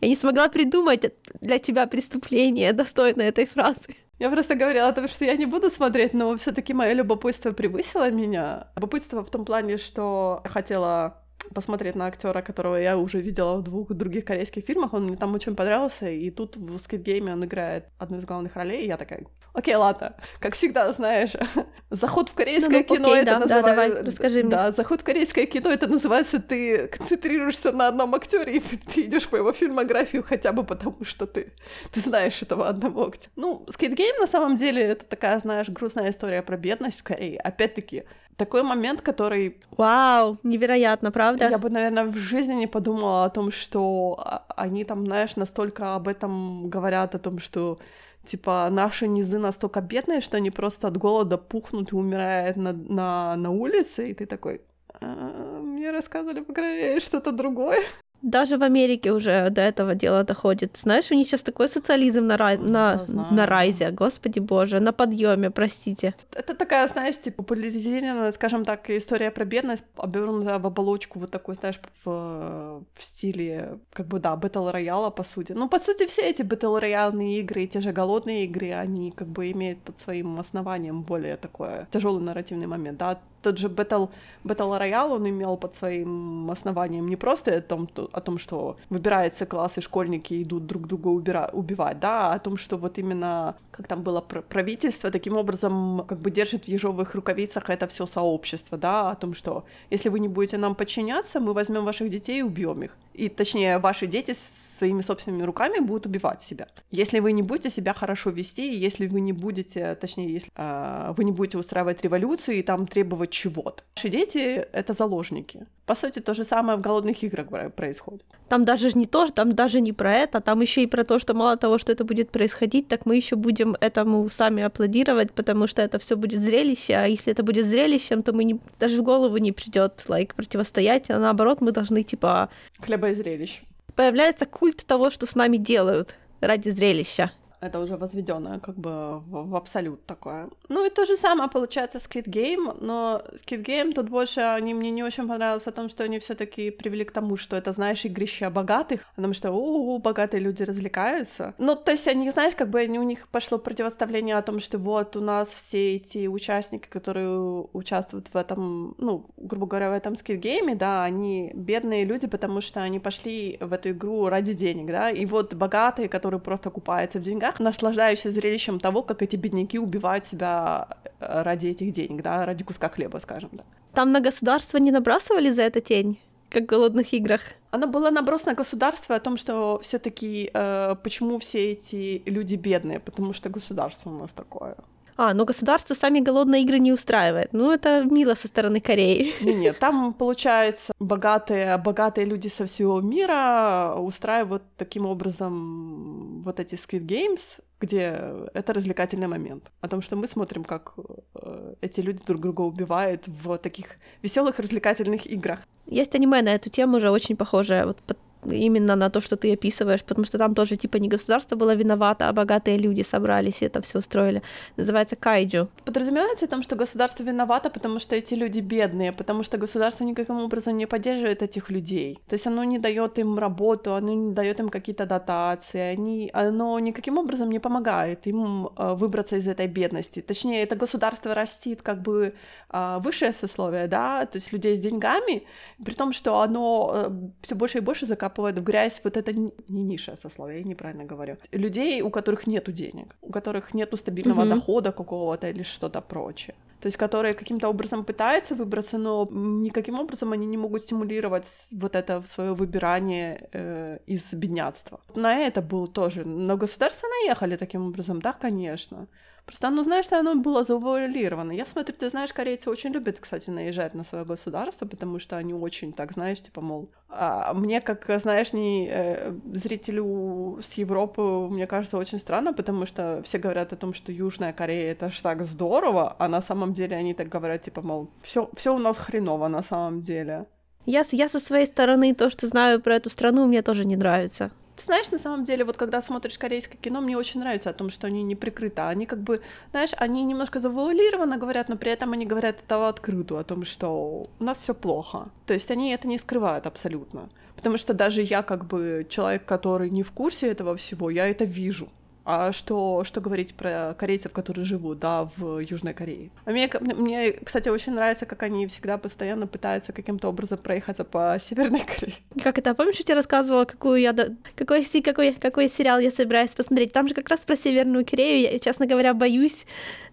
Я не смогла придумать для тебя преступление, достойное этой фразы. Я просто говорила о том, что я не буду смотреть, но все таки мое любопытство превысило меня. Любопытство в том плане, что я хотела посмотреть на актера, которого я уже видела в двух других корейских фильмах. Он мне там очень понравился, и тут в Squid Game он играет одну из главных ролей, и я такая, окей, ладно. Как всегда, знаешь, заход в корейское ну, ну, кино окей, это да, называется... Да, давай, расскажи мне. Да, заход в корейское кино это называется, ты концентрируешься на одном актере, и ты идешь по его фильмографию хотя бы потому, что ты, ты знаешь этого одного актера. Ну, Squid Game на самом деле это такая, знаешь, грустная история про бедность скорее. Опять-таки, такой момент, который... Вау, невероятно, правда? Я бы, наверное, в жизни не подумала о том, что а, они там, знаешь, настолько об этом говорят, о том, что типа наши низы настолько бедные, что они просто от голода пухнут и умирают на, на, на улице, и ты такой, а, мне рассказывали, по крайней мере, что-то другое. Даже в Америке уже до этого дела доходит. Знаешь, у них сейчас такой социализм на, рай... на... на rise е, господи боже, на подъеме, простите. Это такая, знаешь, типа популяризированная, скажем так, история про бедность, обернутая в оболочку вот такой, знаешь, в, в стиле, как бы, да, battle royale а, по сути. Ну, по сути, все эти бэтл рояльные игры, те же голодные игры, они как бы имеют под своим основанием более такое тяжелый нарративный момент, да, тот же Battle, Battle Royale, он имел под своим основанием не просто о том, то, о том что выбираются классы, школьники идут друг друга убира- убивать, да, а о том, что вот именно, как там было, правительство таким образом как бы держит в ежовых рукавицах это все сообщество, да, о том, что если вы не будете нам подчиняться, мы возьмем ваших детей и убьем их. И точнее, ваши дети своими собственными руками будут убивать себя. Если вы не будете себя хорошо вести, если вы не будете, точнее, если э, вы не будете устраивать революции и там требовать чего-то. Ваши дети — это заложники. По сути, то же самое в голодных играх происходит. Там даже не то, там даже не про это, там еще и про то, что мало того, что это будет происходить, так мы еще будем этому сами аплодировать, потому что это все будет зрелище, а если это будет зрелищем, то мы не, даже в голову не придет like, противостоять, а наоборот мы должны типа... Хлеба и зрелищ появляется культ того, что с нами делают ради зрелища это уже возведенное как бы в, в абсолют такое. Ну и то же самое получается Squid Game, но Squid Game тут больше они мне не очень понравилось о том, что они все таки привели к тому, что это, знаешь, игрище богатых, потому что у, -у, -у богатые люди развлекаются. Ну, то есть они, знаешь, как бы они, у них пошло противоставление о том, что вот у нас все эти участники, которые участвуют в этом, ну, грубо говоря, в этом Squid Game, да, они бедные люди, потому что они пошли в эту игру ради денег, да, и вот богатые, которые просто купаются в деньгах, бедняках, наслаждающийся зрелищем того, как эти бедняки убивают себя э, ради этих денег, да, ради куска хлеба, скажем, да. Там на государство не набрасывали за это тень? как в голодных играх. Она была наброс на государство о том, что все-таки э, почему все эти люди бедные, потому что государство у нас такое. А, но государство сами голодные игры не устраивает. Ну, это мило со стороны Кореи. Нет, нет, там, получается, богатые, богатые люди со всего мира устраивают таким образом вот эти Squid Games, где это развлекательный момент. О том, что мы смотрим, как э, эти люди друг друга убивают в таких веселых развлекательных играх. Есть аниме на эту тему уже очень похожее. Вот именно на то, что ты описываешь, потому что там тоже типа не государство было виновато, а богатые люди собрались и это все устроили. Называется кайджу. Подразумевается о том, что государство виновато, потому что эти люди бедные, потому что государство никаким образом не поддерживает этих людей. То есть оно не дает им работу, оно не дает им какие-то дотации, они, оно никаким образом не помогает им э, выбраться из этой бедности. Точнее, это государство растит как бы э, высшее сословие, да, то есть людей с деньгами, при том, что оно э, все больше и больше закапывает закапывают в грязь вот это не низшее сословие, я неправильно говорю. Людей, у которых нету денег, у которых нету стабильного mm-hmm. дохода какого-то или что-то прочее. То есть, которые каким-то образом пытаются выбраться, но никаким образом они не могут стимулировать вот это свое выбирание э, из бедняцтва. На это был тоже, на государство наехали таким образом, да, конечно. Просто, ну, знаешь, оно было завуалировано. Я смотрю, ты знаешь, корейцы очень любят, кстати, наезжать на свое государство, потому что они очень так, знаешь, типа, мол, а мне, как, знаешь, не э, зрителю с Европы, мне кажется, очень странно, потому что все говорят о том, что Южная Корея это ж так здорово, а на самом деле они так говорят, типа, мол, все, все у нас хреново на самом деле. Я, я со своей стороны то, что знаю про эту страну, мне тоже не нравится. Ты знаешь, на самом деле, вот когда смотришь корейское кино, мне очень нравится о том, что они не прикрыты. Они как бы, знаешь, они немножко завуалированно говорят, но при этом они говорят это открыто, о том, что у нас все плохо. То есть они это не скрывают абсолютно. Потому что даже я, как бы, человек, который не в курсе этого всего, я это вижу. А что, что говорить про корейцев, которые живут, да, в Южной Корее? А мне, мне, кстати, очень нравится, как они всегда постоянно пытаются каким-то образом проехаться по Северной Корее. Как это? Помнишь, я тебе рассказывала, какую я... Какой, какой, какой сериал я собираюсь посмотреть? Там же как раз про Северную Корею. Я, честно говоря, боюсь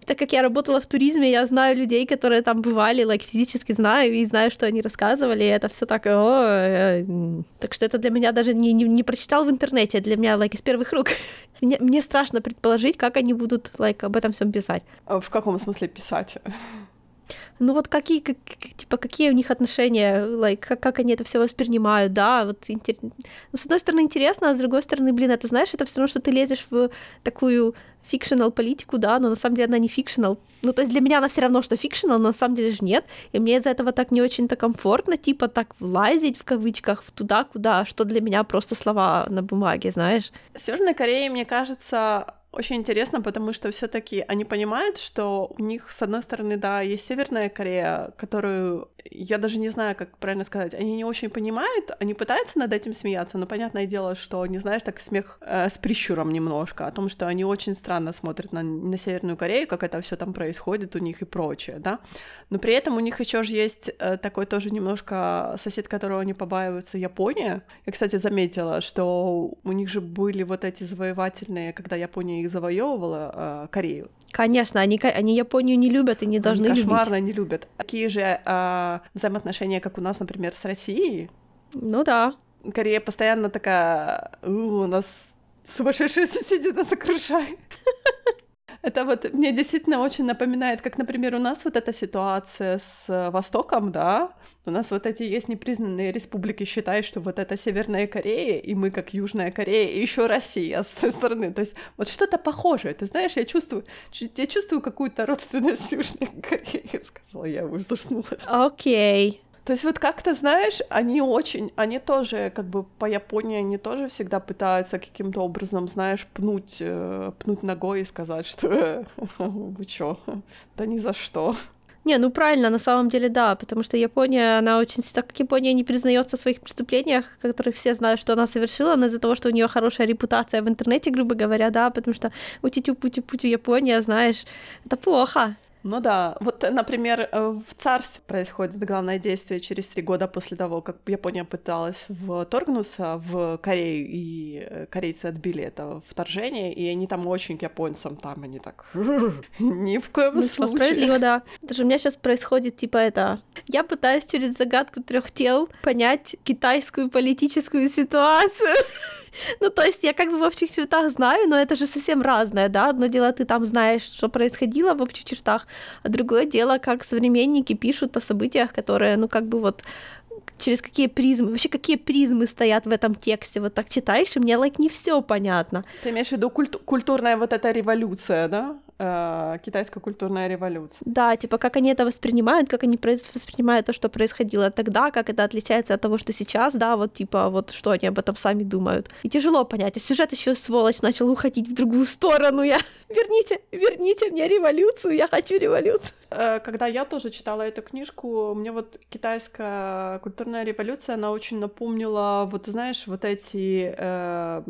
так как я работала в туризме, я знаю людей, которые там бывали, like, физически знаю, и знаю, что они рассказывали, и это все так, о, э, так что это для меня даже не, не, не прочитал в интернете, для меня, like, из первых рук. мне, мне страшно предположить, как они будут, like, об этом всем писать. А в каком смысле писать? Ну вот какие, как, типа, какие у них отношения, like, как, как они это все воспринимают, да, вот интер... ну, с одной стороны интересно, а с другой стороны, блин, это знаешь, это все равно, что ты лезешь в такую fictional политику, да, но на самом деле она не fictional. Ну, то есть для меня она все равно, что фикшнл, но на самом деле же нет. И мне из-за этого так не очень-то комфортно, типа так влазить в кавычках в туда, куда, что для меня просто слова на бумаге, знаешь. Северная Корея, мне кажется, очень интересно, потому что все-таки они понимают, что у них, с одной стороны, да, есть Северная Корея, которую я даже не знаю, как правильно сказать, они не очень понимают, они пытаются над этим смеяться, но понятное дело, что, не знаешь, так смех э, с прищуром немножко, о том, что они очень странно смотрят на, на Северную Корею, как это все там происходит у них и прочее, да. Но при этом у них еще же есть э, такой тоже немножко сосед, которого они побаиваются, Япония. Я, кстати, заметила, что у них же были вот эти завоевательные, когда Япония их завоевывала, э, Корею. Конечно, они, они Японию не любят и не должны они кошмарно любить. не любят. Такие же э, взаимоотношения, как у нас, например, с Россией. Ну да. Корея постоянно такая, у нас сумасшедшие соседи нас окружают. Это вот мне действительно очень напоминает, как, например, у нас вот эта ситуация с э, Востоком, да, у нас вот эти есть непризнанные республики, считают, что вот это Северная Корея, и мы как Южная Корея, и еще Россия с той стороны. То есть вот что-то похожее. Ты знаешь, я чувствую, я чувствую какую-то родственность Южной Кореей, сказала я, ужаснулась. Окей. То есть вот как-то, знаешь, они очень, они тоже, как бы по Японии, они тоже всегда пытаются каким-то образом, знаешь, пнуть, э, пнуть ногой и сказать, что вы чё, да ни за что. Не, ну правильно, на самом деле да, потому что Япония, она очень, так как Япония не признается в своих преступлениях, которых все знают, что она совершила, но из-за того, что у нее хорошая репутация в интернете, грубо говоря, да, потому что утю-путю-путю Япония, знаешь, это плохо. Ну да, вот, например, э, в царстве происходит главное действие через три года после того, как Япония пыталась вторгнуться в Корею, и э, корейцы отбили это вторжение, и они там очень к японцам, там они так ни в коем ну, случае. Справедливо, да. Даже у меня сейчас происходит типа это. Я пытаюсь через загадку трех тел понять китайскую политическую ситуацию. Ну, то есть я как бы в общих чертах знаю, но это же совсем разное, да. Одно дело, ты там знаешь, что происходило в общих чертах, а другое дело, как современники пишут о событиях, которые, ну, как бы вот через какие призмы, вообще какие призмы стоят в этом тексте, вот так читаешь, и мне, like, не все понятно. Ты имеешь в виду культ- культурная вот эта революция, да? Э, китайская культурная революция. Да, типа как они это воспринимают, как они воспринимают то, что происходило тогда, как это отличается от того, что сейчас, да, вот типа вот что они об этом сами думают. И тяжело понять. А сюжет еще сволочь начал уходить в другую сторону. Я верните, верните мне революцию, я хочу революцию. Э, когда я тоже читала эту книжку, мне вот китайская культурная революция, она очень напомнила, вот знаешь, вот эти э,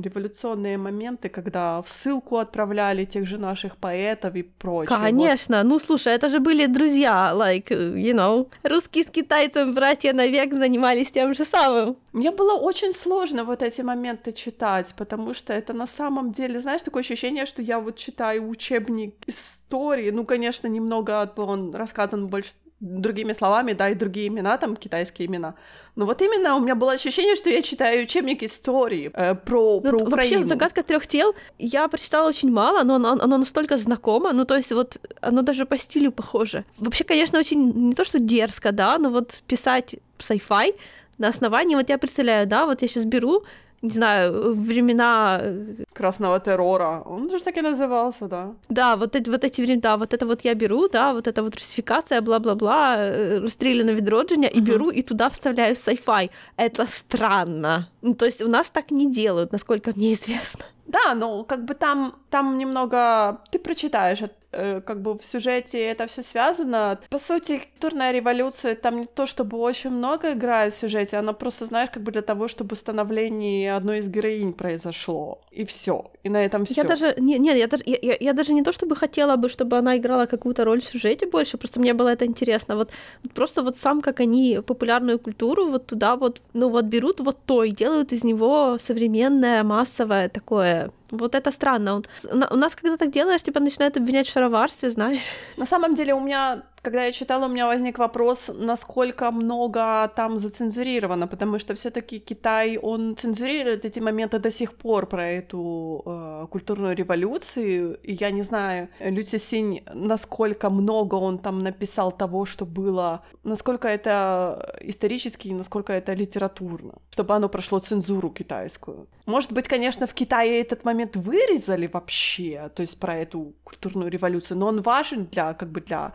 революционные моменты, когда в ссылку отправляли тех же наших поэтов и прочее. Конечно, вот. ну слушай, это же были друзья, like, you know, русские с китайцем, братья навек занимались тем же самым. Мне было очень сложно вот эти моменты читать, потому что это на самом деле, знаешь, такое ощущение, что я вот читаю учебник истории, ну, конечно, немного он рассказан больше другими словами, да, и другие имена, там, китайские имена. Но вот именно у меня было ощущение, что я читаю учебник истории э, про, ну, про Украину. Вообще, «Загадка трех тел» я прочитала очень мало, но оно, оно настолько знакомо, ну, то есть вот оно даже по стилю похоже. Вообще, конечно, очень, не то что дерзко, да, но вот писать sci-fi на основании, вот я представляю, да, вот я сейчас беру не знаю, времена... Э, Красного террора. Он же так и назывался, да. Да, вот эти, вот эти времена, да, вот это вот я беру, да, вот это вот русификация, бла-бла-бла, э, расстреляно відродження, и беру, и туда вставляю sci-fi. Это странно. Ну, то есть у нас так не делают, насколько мне известно. Да, ну, как бы там, там немного... Ты прочитаешь Э, как бы в сюжете это все связано. По сути, культурная революция там не то, чтобы очень много играет в сюжете, она просто, знаешь, как бы для того, чтобы становление одной из героинь произошло. И все. И на этом все. Я даже. Нет, нет я, даже, я, я, я даже не то, чтобы хотела бы, чтобы она играла какую-то роль в сюжете больше, просто мне было это интересно. Вот, вот просто вот сам, как они популярную культуру вот туда вот, ну вот берут вот то и делают из него современное, массовое такое the Вот это странно. У нас, когда так делаешь, тебя начинают обвинять в шароварстве, знаешь. На самом деле у меня когда я читала, у меня возник вопрос, насколько много там зацензурировано, потому что все-таки Китай, он цензурирует эти моменты до сих пор про эту э, культурную революцию. И я не знаю, Люси Синь, насколько много он там написал того, что было, насколько это исторически и насколько это литературно, чтобы оно прошло цензуру китайскую. Может быть, конечно, в Китае этот момент вырезали вообще, то есть про эту культурную революцию, но он важен для, как бы для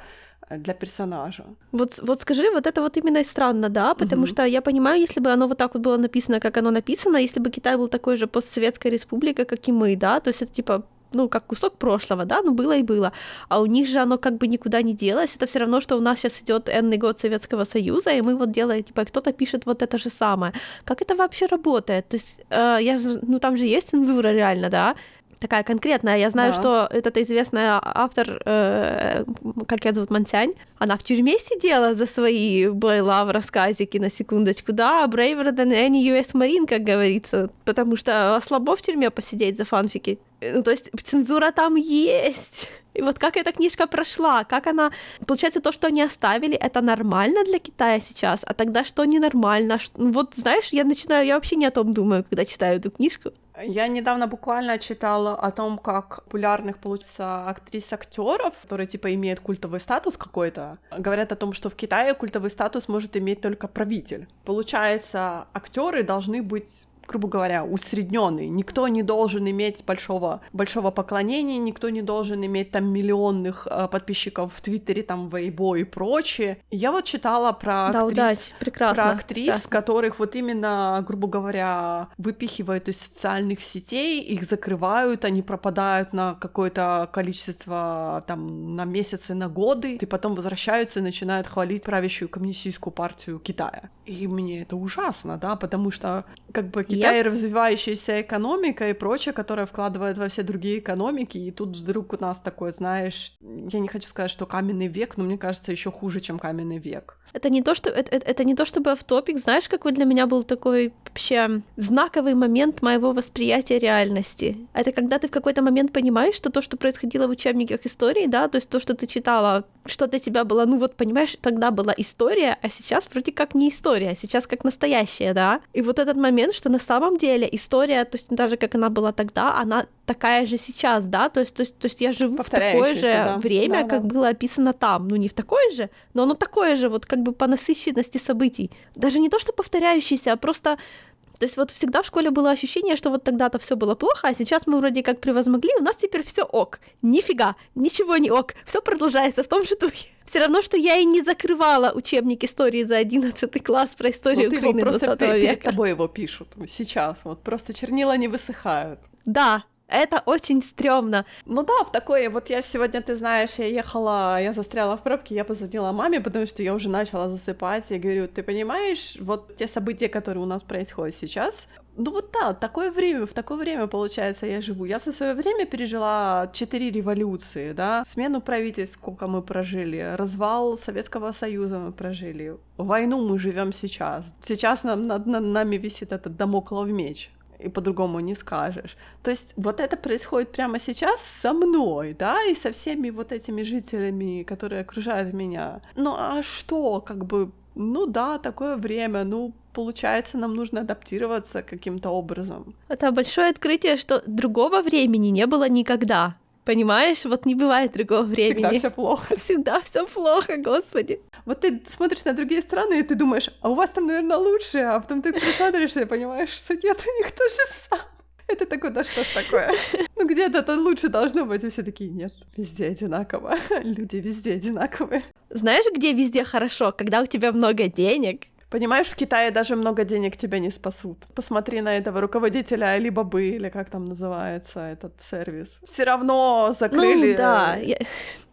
для персонажа. Вот, вот скажи, вот это вот именно странно, да, потому угу. что я понимаю, если бы оно вот так вот было написано, как оно написано, если бы Китай был такой же постсоветской республикой, как и мы, да, то есть это типа ну, как кусок прошлого, да, ну, было и было. А у них же оно как бы никуда не делось. Это все равно, что у нас сейчас идет энный год Советского Союза, и мы вот делаем, типа, кто-то пишет вот это же самое. Как это вообще работает? То есть, э, я ну, там же есть цензура реально, да, такая конкретная. Я знаю, да. что этот известный автор, э, как ее зовут, Мансянь, она в тюрьме сидела за свои бойла рассказики, на секундочку, да, braver than any US Marine, как говорится, потому что слабо в тюрьме посидеть за фанфики. Ну, то есть цензура там есть. И вот как эта книжка прошла, как она... Получается, то, что они оставили, это нормально для Китая сейчас, а тогда что ненормально? Вот, знаешь, я начинаю... Я вообще не о том думаю, когда читаю эту книжку. Я недавно буквально читала о том, как популярных получится актрис актеров, которые типа имеют культовый статус какой-то. Говорят о том, что в Китае культовый статус может иметь только правитель. Получается, актеры должны быть грубо говоря, усредненный. Никто не должен иметь большого, большого поклонения, никто не должен иметь там миллионных э, подписчиков в Твиттере, там, Вейбо и прочее. Я вот читала про да, актрис, удачи. Прекрасно. про актрис, Прекрасно. которых вот именно, грубо говоря, выпихивают из социальных сетей, их закрывают, они пропадают на какое-то количество, там, на месяцы, на годы, и потом возвращаются и начинают хвалить правящую коммунистическую партию Китая. И мне это ужасно, да, потому что как бы Китай yep. развивающаяся экономика и прочее, которая вкладывает во все другие экономики, и тут вдруг у нас такое, знаешь, я не хочу сказать, что каменный век, но мне кажется, еще хуже, чем каменный век. Это не то, что это, это, это не то, чтобы в топик, знаешь, какой для меня был такой вообще знаковый момент моего восприятия реальности. Это когда ты в какой-то момент понимаешь, что то, что происходило в учебниках истории, да, то есть то, что ты читала, что для тебя было, ну вот понимаешь, тогда была история, а сейчас вроде как не история, а сейчас как настоящая, да. И вот этот момент, что на самом деле история, то есть даже как она была тогда, она такая же сейчас, да, то есть, то есть, то есть я живу в такое же да. время, да, как да. было описано там, ну не в такое же, но оно такое же, вот как бы по насыщенности событий. Даже не то, что повторяющиеся, а просто то есть вот всегда в школе было ощущение, что вот тогда-то все было плохо, а сейчас мы вроде как превозмогли, у нас теперь все ок. Нифига, ничего не ок, все продолжается в том же духе. Все равно, что я и не закрывала учебник истории за 11 класс про историю вот Украины его просто 20 века. Перед тобой его пишут сейчас, вот просто чернила не высыхают. Да, это очень стрёмно. Ну да, в такое, вот я сегодня, ты знаешь, я ехала, я застряла в пробке, я позвонила маме, потому что я уже начала засыпать, я говорю, ты понимаешь, вот те события, которые у нас происходят сейчас, ну вот да, такое время, в такое время, получается, я живу. Я со свое время пережила четыре революции, да, смену правительств, сколько мы прожили, развал Советского Союза мы прожили, войну мы живем сейчас. Сейчас нам, над, над нами висит этот домоклов меч и по-другому не скажешь. То есть вот это происходит прямо сейчас со мной, да, и со всеми вот этими жителями, которые окружают меня. Ну а что, как бы, ну да, такое время, ну получается, нам нужно адаптироваться каким-то образом. Это большое открытие, что другого времени не было никогда. Понимаешь, вот не бывает другого времени. Всегда все плохо. Всегда все плохо, господи. Вот ты смотришь на другие страны, и ты думаешь, а у вас там, наверное, лучше, а потом ты присматриваешься и понимаешь, что нет, у них то же самое. Это такое, да что ж такое? Ну где-то это лучше должно быть, и все такие, нет, везде одинаково, люди везде одинаковые. Знаешь, где везде хорошо? Когда у тебя много денег, Понимаешь, в Китае даже много денег тебя не спасут. Посмотри на этого руководителя Алибабы, или как там называется этот сервис. Все равно закрыли. Ну, да.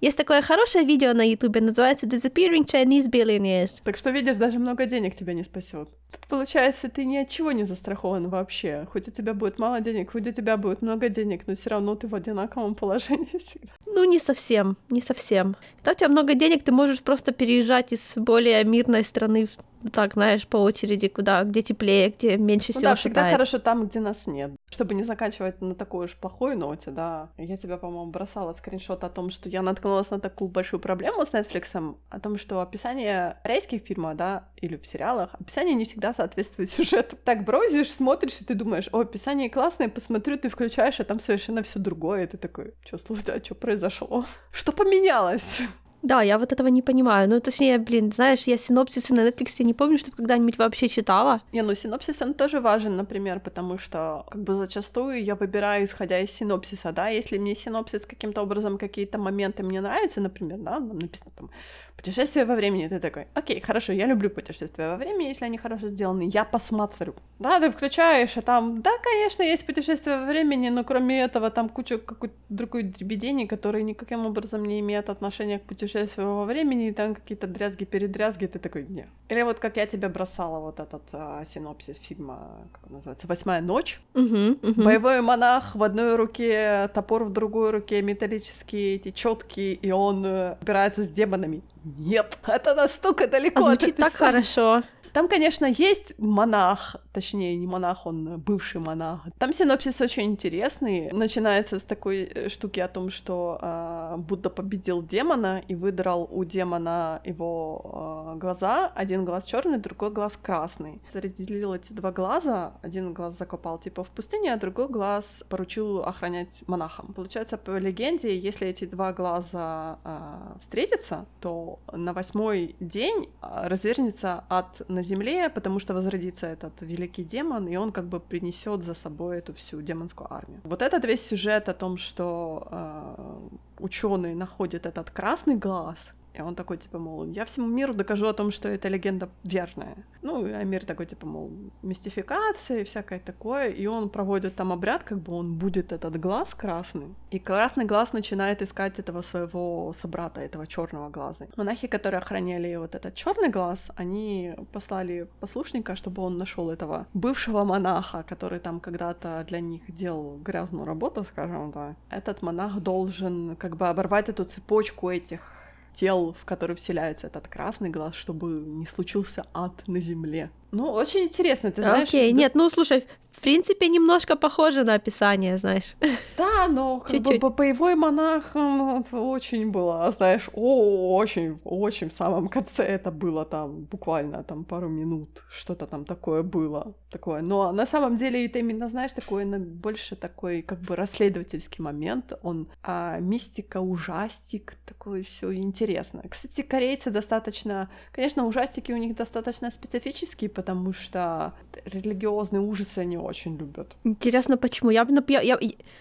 Есть такое хорошее видео на Ютубе, называется Disappearing Chinese Billionaires. Так что, видишь, даже много денег тебя не спасет. Тут, получается, ты ни от чего не застрахован вообще. Хоть у тебя будет мало денег, хоть у тебя будет много денег, но все равно ты в одинаковом положении всегда. Ну, не совсем, не совсем. Когда у тебя много денег, ты можешь просто переезжать из более мирной страны в так, знаешь, по очереди, куда, где теплее, где меньше Ну всего да, всегда шатает. хорошо там, где нас нет. Чтобы не заканчивать на такой уж плохой ноте, да. Я тебе, по-моему, бросала скриншот о том, что я наткнулась на такую большую проблему с Netflix, о том, что описание корейских фильмов, да, или в сериалах, описание не всегда соответствует сюжету. Так брозишь, смотришь, и ты думаешь, о, описание классное, посмотрю, ты включаешь, а там совершенно все другое, и ты такой, что, слушай, а что произошло? Что поменялось? Да, я вот этого не понимаю. Ну, точнее, блин, знаешь, я синопсисы на Netflix не помню, чтобы когда-нибудь вообще читала. Не, ну синопсис, он тоже важен, например, потому что, как бы, зачастую я выбираю, исходя из синопсиса, да, если мне синопсис каким-то образом, какие-то моменты мне нравятся, например, да, написано там путешествие во времени, ты такой, окей, хорошо, я люблю путешествия во времени, если они хорошо сделаны, я посмотрю. Да, ты включаешь, а там, да, конечно, есть путешествие во времени, но кроме этого там куча какой-то другой дребедени, которые никаким образом не имеют отношения к путешествию во времени, и там какие-то дрязги-передрязги, ты такой, не. Или вот как я тебе бросала вот этот а, синопсис фильма, как он называется, «Восьмая ночь». Мгм, мгм. Боевой монах в одной руке, топор в другой руке, металлические эти четкие, и он э, убирается с демонами. Нет, это настолько далеко А звучит так хорошо. Там, конечно, есть монах, точнее, не монах, он бывший монах. Там синопсис очень интересный. Начинается с такой э, штуки о том, что э, Будда победил демона и выдрал у демона его э, глаза. Один глаз черный, другой глаз красный. Разделил эти два глаза. Один глаз закопал типа в пустыне, а другой глаз поручил охранять монахам. Получается, по легенде, если эти два глаза э, встретятся, то на восьмой день развернется ад на земле, потому что возродится этот великий демон, и он как бы принесет за собой эту всю демонскую армию. Вот этот весь сюжет о том, что э, ученые находят этот красный глаз, и он такой, типа, мол, я всему миру докажу о том, что эта легенда верная. Ну, а мир такой, типа, мол, мистификация и всякое такое. И он проводит там обряд, как бы он будет этот глаз красный. И красный глаз начинает искать этого своего собрата, этого черного глаза. Монахи, которые охраняли вот этот черный глаз, они послали послушника, чтобы он нашел этого бывшего монаха, который там когда-то для них делал грязную работу, скажем так. Этот монах должен как бы оборвать эту цепочку этих тел, в которые вселяется этот красный глаз, чтобы не случился ад на земле. Ну, очень интересно, ты знаешь. Окей, дос- нет, ну слушай, в принципе, немножко похоже на описание, знаешь. Да, но как бы Чуть-чуть. бо- боевой монах ну, очень было, знаешь, о, очень, очень в самом конце это было там буквально там пару минут, что-то там такое было, такое. Но на самом деле это именно, знаешь, такой больше такой как бы расследовательский момент, он а, мистика, ужастик, такое все интересно. Кстати, корейцы достаточно, конечно, ужастики у них достаточно специфические, потому что религиозные ужасы они очень любят. Интересно, почему? Я, я, я,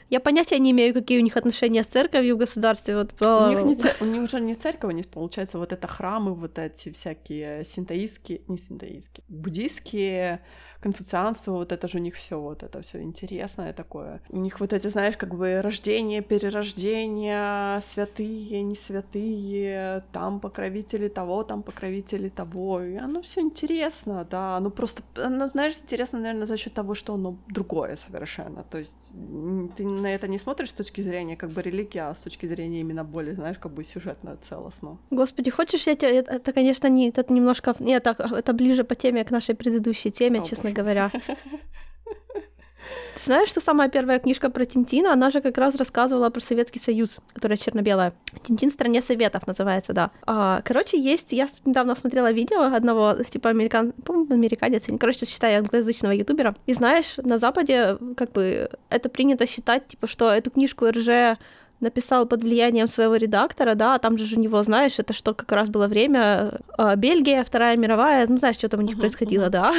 я понятия не имею, какие у них отношения с церковью в государстве. Вот, У них, не ц- у них уже не церковь, у них получается вот это храмы, вот эти всякие синтоистские, не синтоистские, буддийские, конфуцианство, вот это же у них все, вот это все интересное такое. У них вот эти, знаешь, как бы рождение, перерождение, святые, не святые, там покровители того, там покровители того, и оно все интересно, да, оно просто, оно, знаешь, интересно, наверное, за счет того, что оно другое совершенно, то есть ты на это не смотришь с точки зрения как бы религии, а с точки зрения именно более, знаешь, как бы сюжетно целостно. Господи, хочешь, я тебе... Это, это, конечно, не... Это немножко... Нет, так, это ближе по теме к нашей предыдущей теме, О, честно. Говоря. Ты знаешь, что самая первая книжка про Тинтина, она же как раз рассказывала про Советский Союз, которая черно-белая. Тинтин в стране советов называется, да. А, короче, есть, я недавно смотрела видео одного, типа, американ, по-моему, американец, короче, считаю, англоязычного ютубера. И знаешь, на Западе, как бы, это принято считать, типа, что эту книжку РЖ написал под влиянием своего редактора, да, а там же у него, знаешь, это что как раз было время э, Бельгия, Вторая мировая, ну, знаешь, что там у них Мгм, происходило, мгм. да,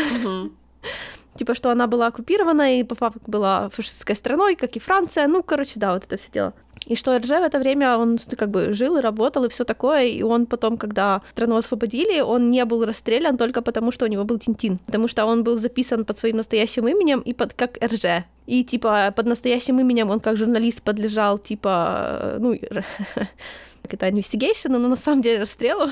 типа, что она была оккупирована и по факту была фашистской страной, как и Франция, ну, короче, да, вот это все дело. И что РЖ в это время, он как бы жил и работал, и все такое, и он потом, когда страну освободили, он не был расстрелян только потому, что у него был Тинтин, потому что он был записан под своим настоящим именем и под как РЖ. И, типа, под настоящим именем он как журналист подлежал, типа, ну, как это, investigation, но на самом деле расстрелу.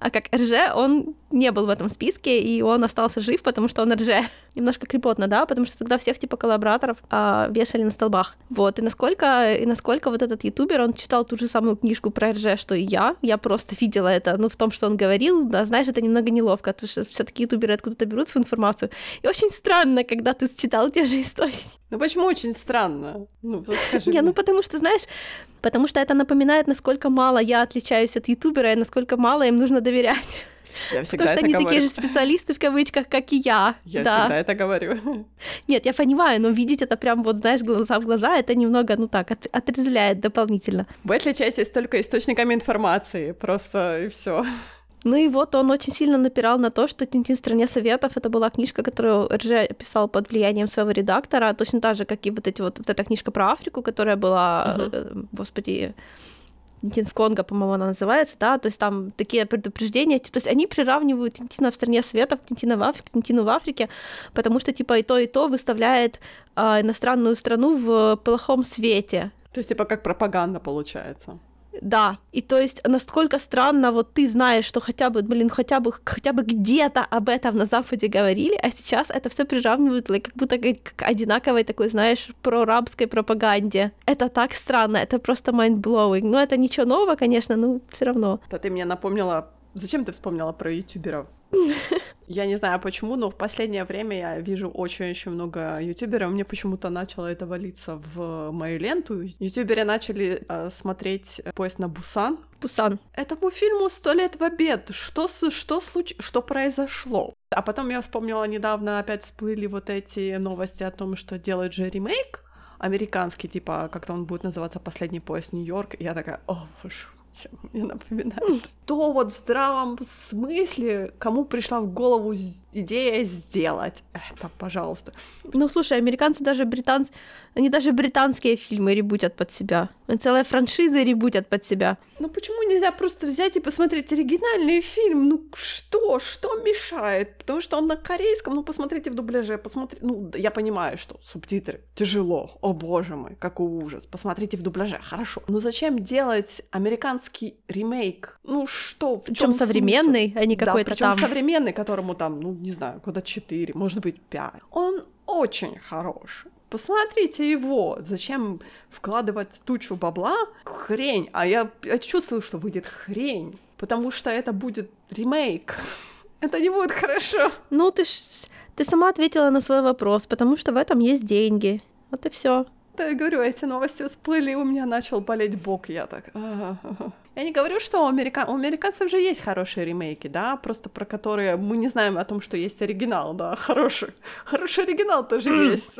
А как РЖ он не был в этом списке, и он остался жив, потому что он РЖ. Немножко крепотно, да, потому что тогда всех типа коллабораторов а, вешали на столбах. Вот, и насколько, и насколько вот этот ютубер, он читал ту же самую книжку про РЖ, что и я, я просто видела это, ну, в том, что он говорил, да, знаешь, это немного неловко, потому что все таки ютуберы откуда-то берут свою информацию, и очень странно, когда ты читал те же истории. Ну почему очень странно? Ну, скажи. Не, ну потому что, знаешь, потому что это напоминает, насколько мало я отличаюсь от ютубера и насколько мало им нужно доверять. Я всегда Потому что они говорю. такие же специалисты в кавычках, как и я. Я да. всегда это говорю. Нет, я понимаю, но видеть это прям вот, знаешь, глаза в глаза, это немного, ну так, от- отрезвляет дополнительно. Вы отличаетесь только источниками информации, просто и все. Ну и вот он очень сильно напирал на то, что «Тинтин в стране советов» — это была книжка, которую РЖ писал под влиянием своего редактора, точно так же, как и вот, эти вот, вот эта книжка про Африку, которая была, э, господи, Тинтин в Конго, по-моему, она называется, да, то есть там такие предупреждения, то есть они приравнивают Тинтина в стране советов к Тинтина в Африке, Тинтину в Африке, потому что типа и то, и то выставляет а, иностранную страну в плохом свете, То есть, типа, как пропаганда получается. Да, и то есть насколько странно, вот ты знаешь, что хотя бы, блин, хотя бы, хотя бы где-то об этом на Западе говорили, а сейчас это все приравнивают как будто к одинаковой такой, знаешь, прорабской пропаганде. Это так странно, это просто mind-blowing. Ну, это ничего нового, конечно, но все равно. Да ты мне напомнила... Зачем ты вспомнила про ютуберов? Я не знаю почему, но в последнее время я вижу очень-очень много ютуберов. Мне почему-то начало это валиться в мою ленту. Ютуберы начали э, смотреть поезд на Бусан. Пусан. Этому фильму сто лет в обед. Что, с- что, случ... что произошло? А потом я вспомнила, недавно опять всплыли вот эти новости о том, что делают же ремейк американский, типа, как-то он будет называться «Последний поезд Нью-Йорк». Я такая, о, боже, чем мне напоминает. Что вот в здравом смысле, кому пришла в голову идея сделать это, пожалуйста. Ну, слушай, американцы даже британцы, они даже британские фильмы ребутят под себя. Целая франшиза ребутят под себя. Ну почему нельзя просто взять и посмотреть оригинальный фильм? Ну что, что мешает? Потому что он на корейском, ну посмотрите в дубляже, посмотрите, ну я понимаю, что субтитры тяжело, о боже мой, какой ужас, посмотрите в дубляже, хорошо. Но зачем делать американский ремейк? Ну что, в Причем чём смысл? современный, а не Да, какой-то причем там. современный, которому там, ну не знаю, года 4, может быть 5. Он очень хороший. Посмотрите его. Зачем вкладывать тучу бабла? Хрень. А я, я чувствую, что выйдет хрень. Потому что это будет ремейк. Это не будет хорошо. Ну, ты ж ты сама ответила на свой вопрос, потому что в этом есть деньги. Вот и все. Да, я говорю, эти новости всплыли, у меня начал болеть бок. Я так... «А-а-а». Я не говорю, что у, америка... у американцев же есть хорошие ремейки, да, просто про которые мы не знаем о том, что есть оригинал, да, хороший. Хороший оригинал тоже есть.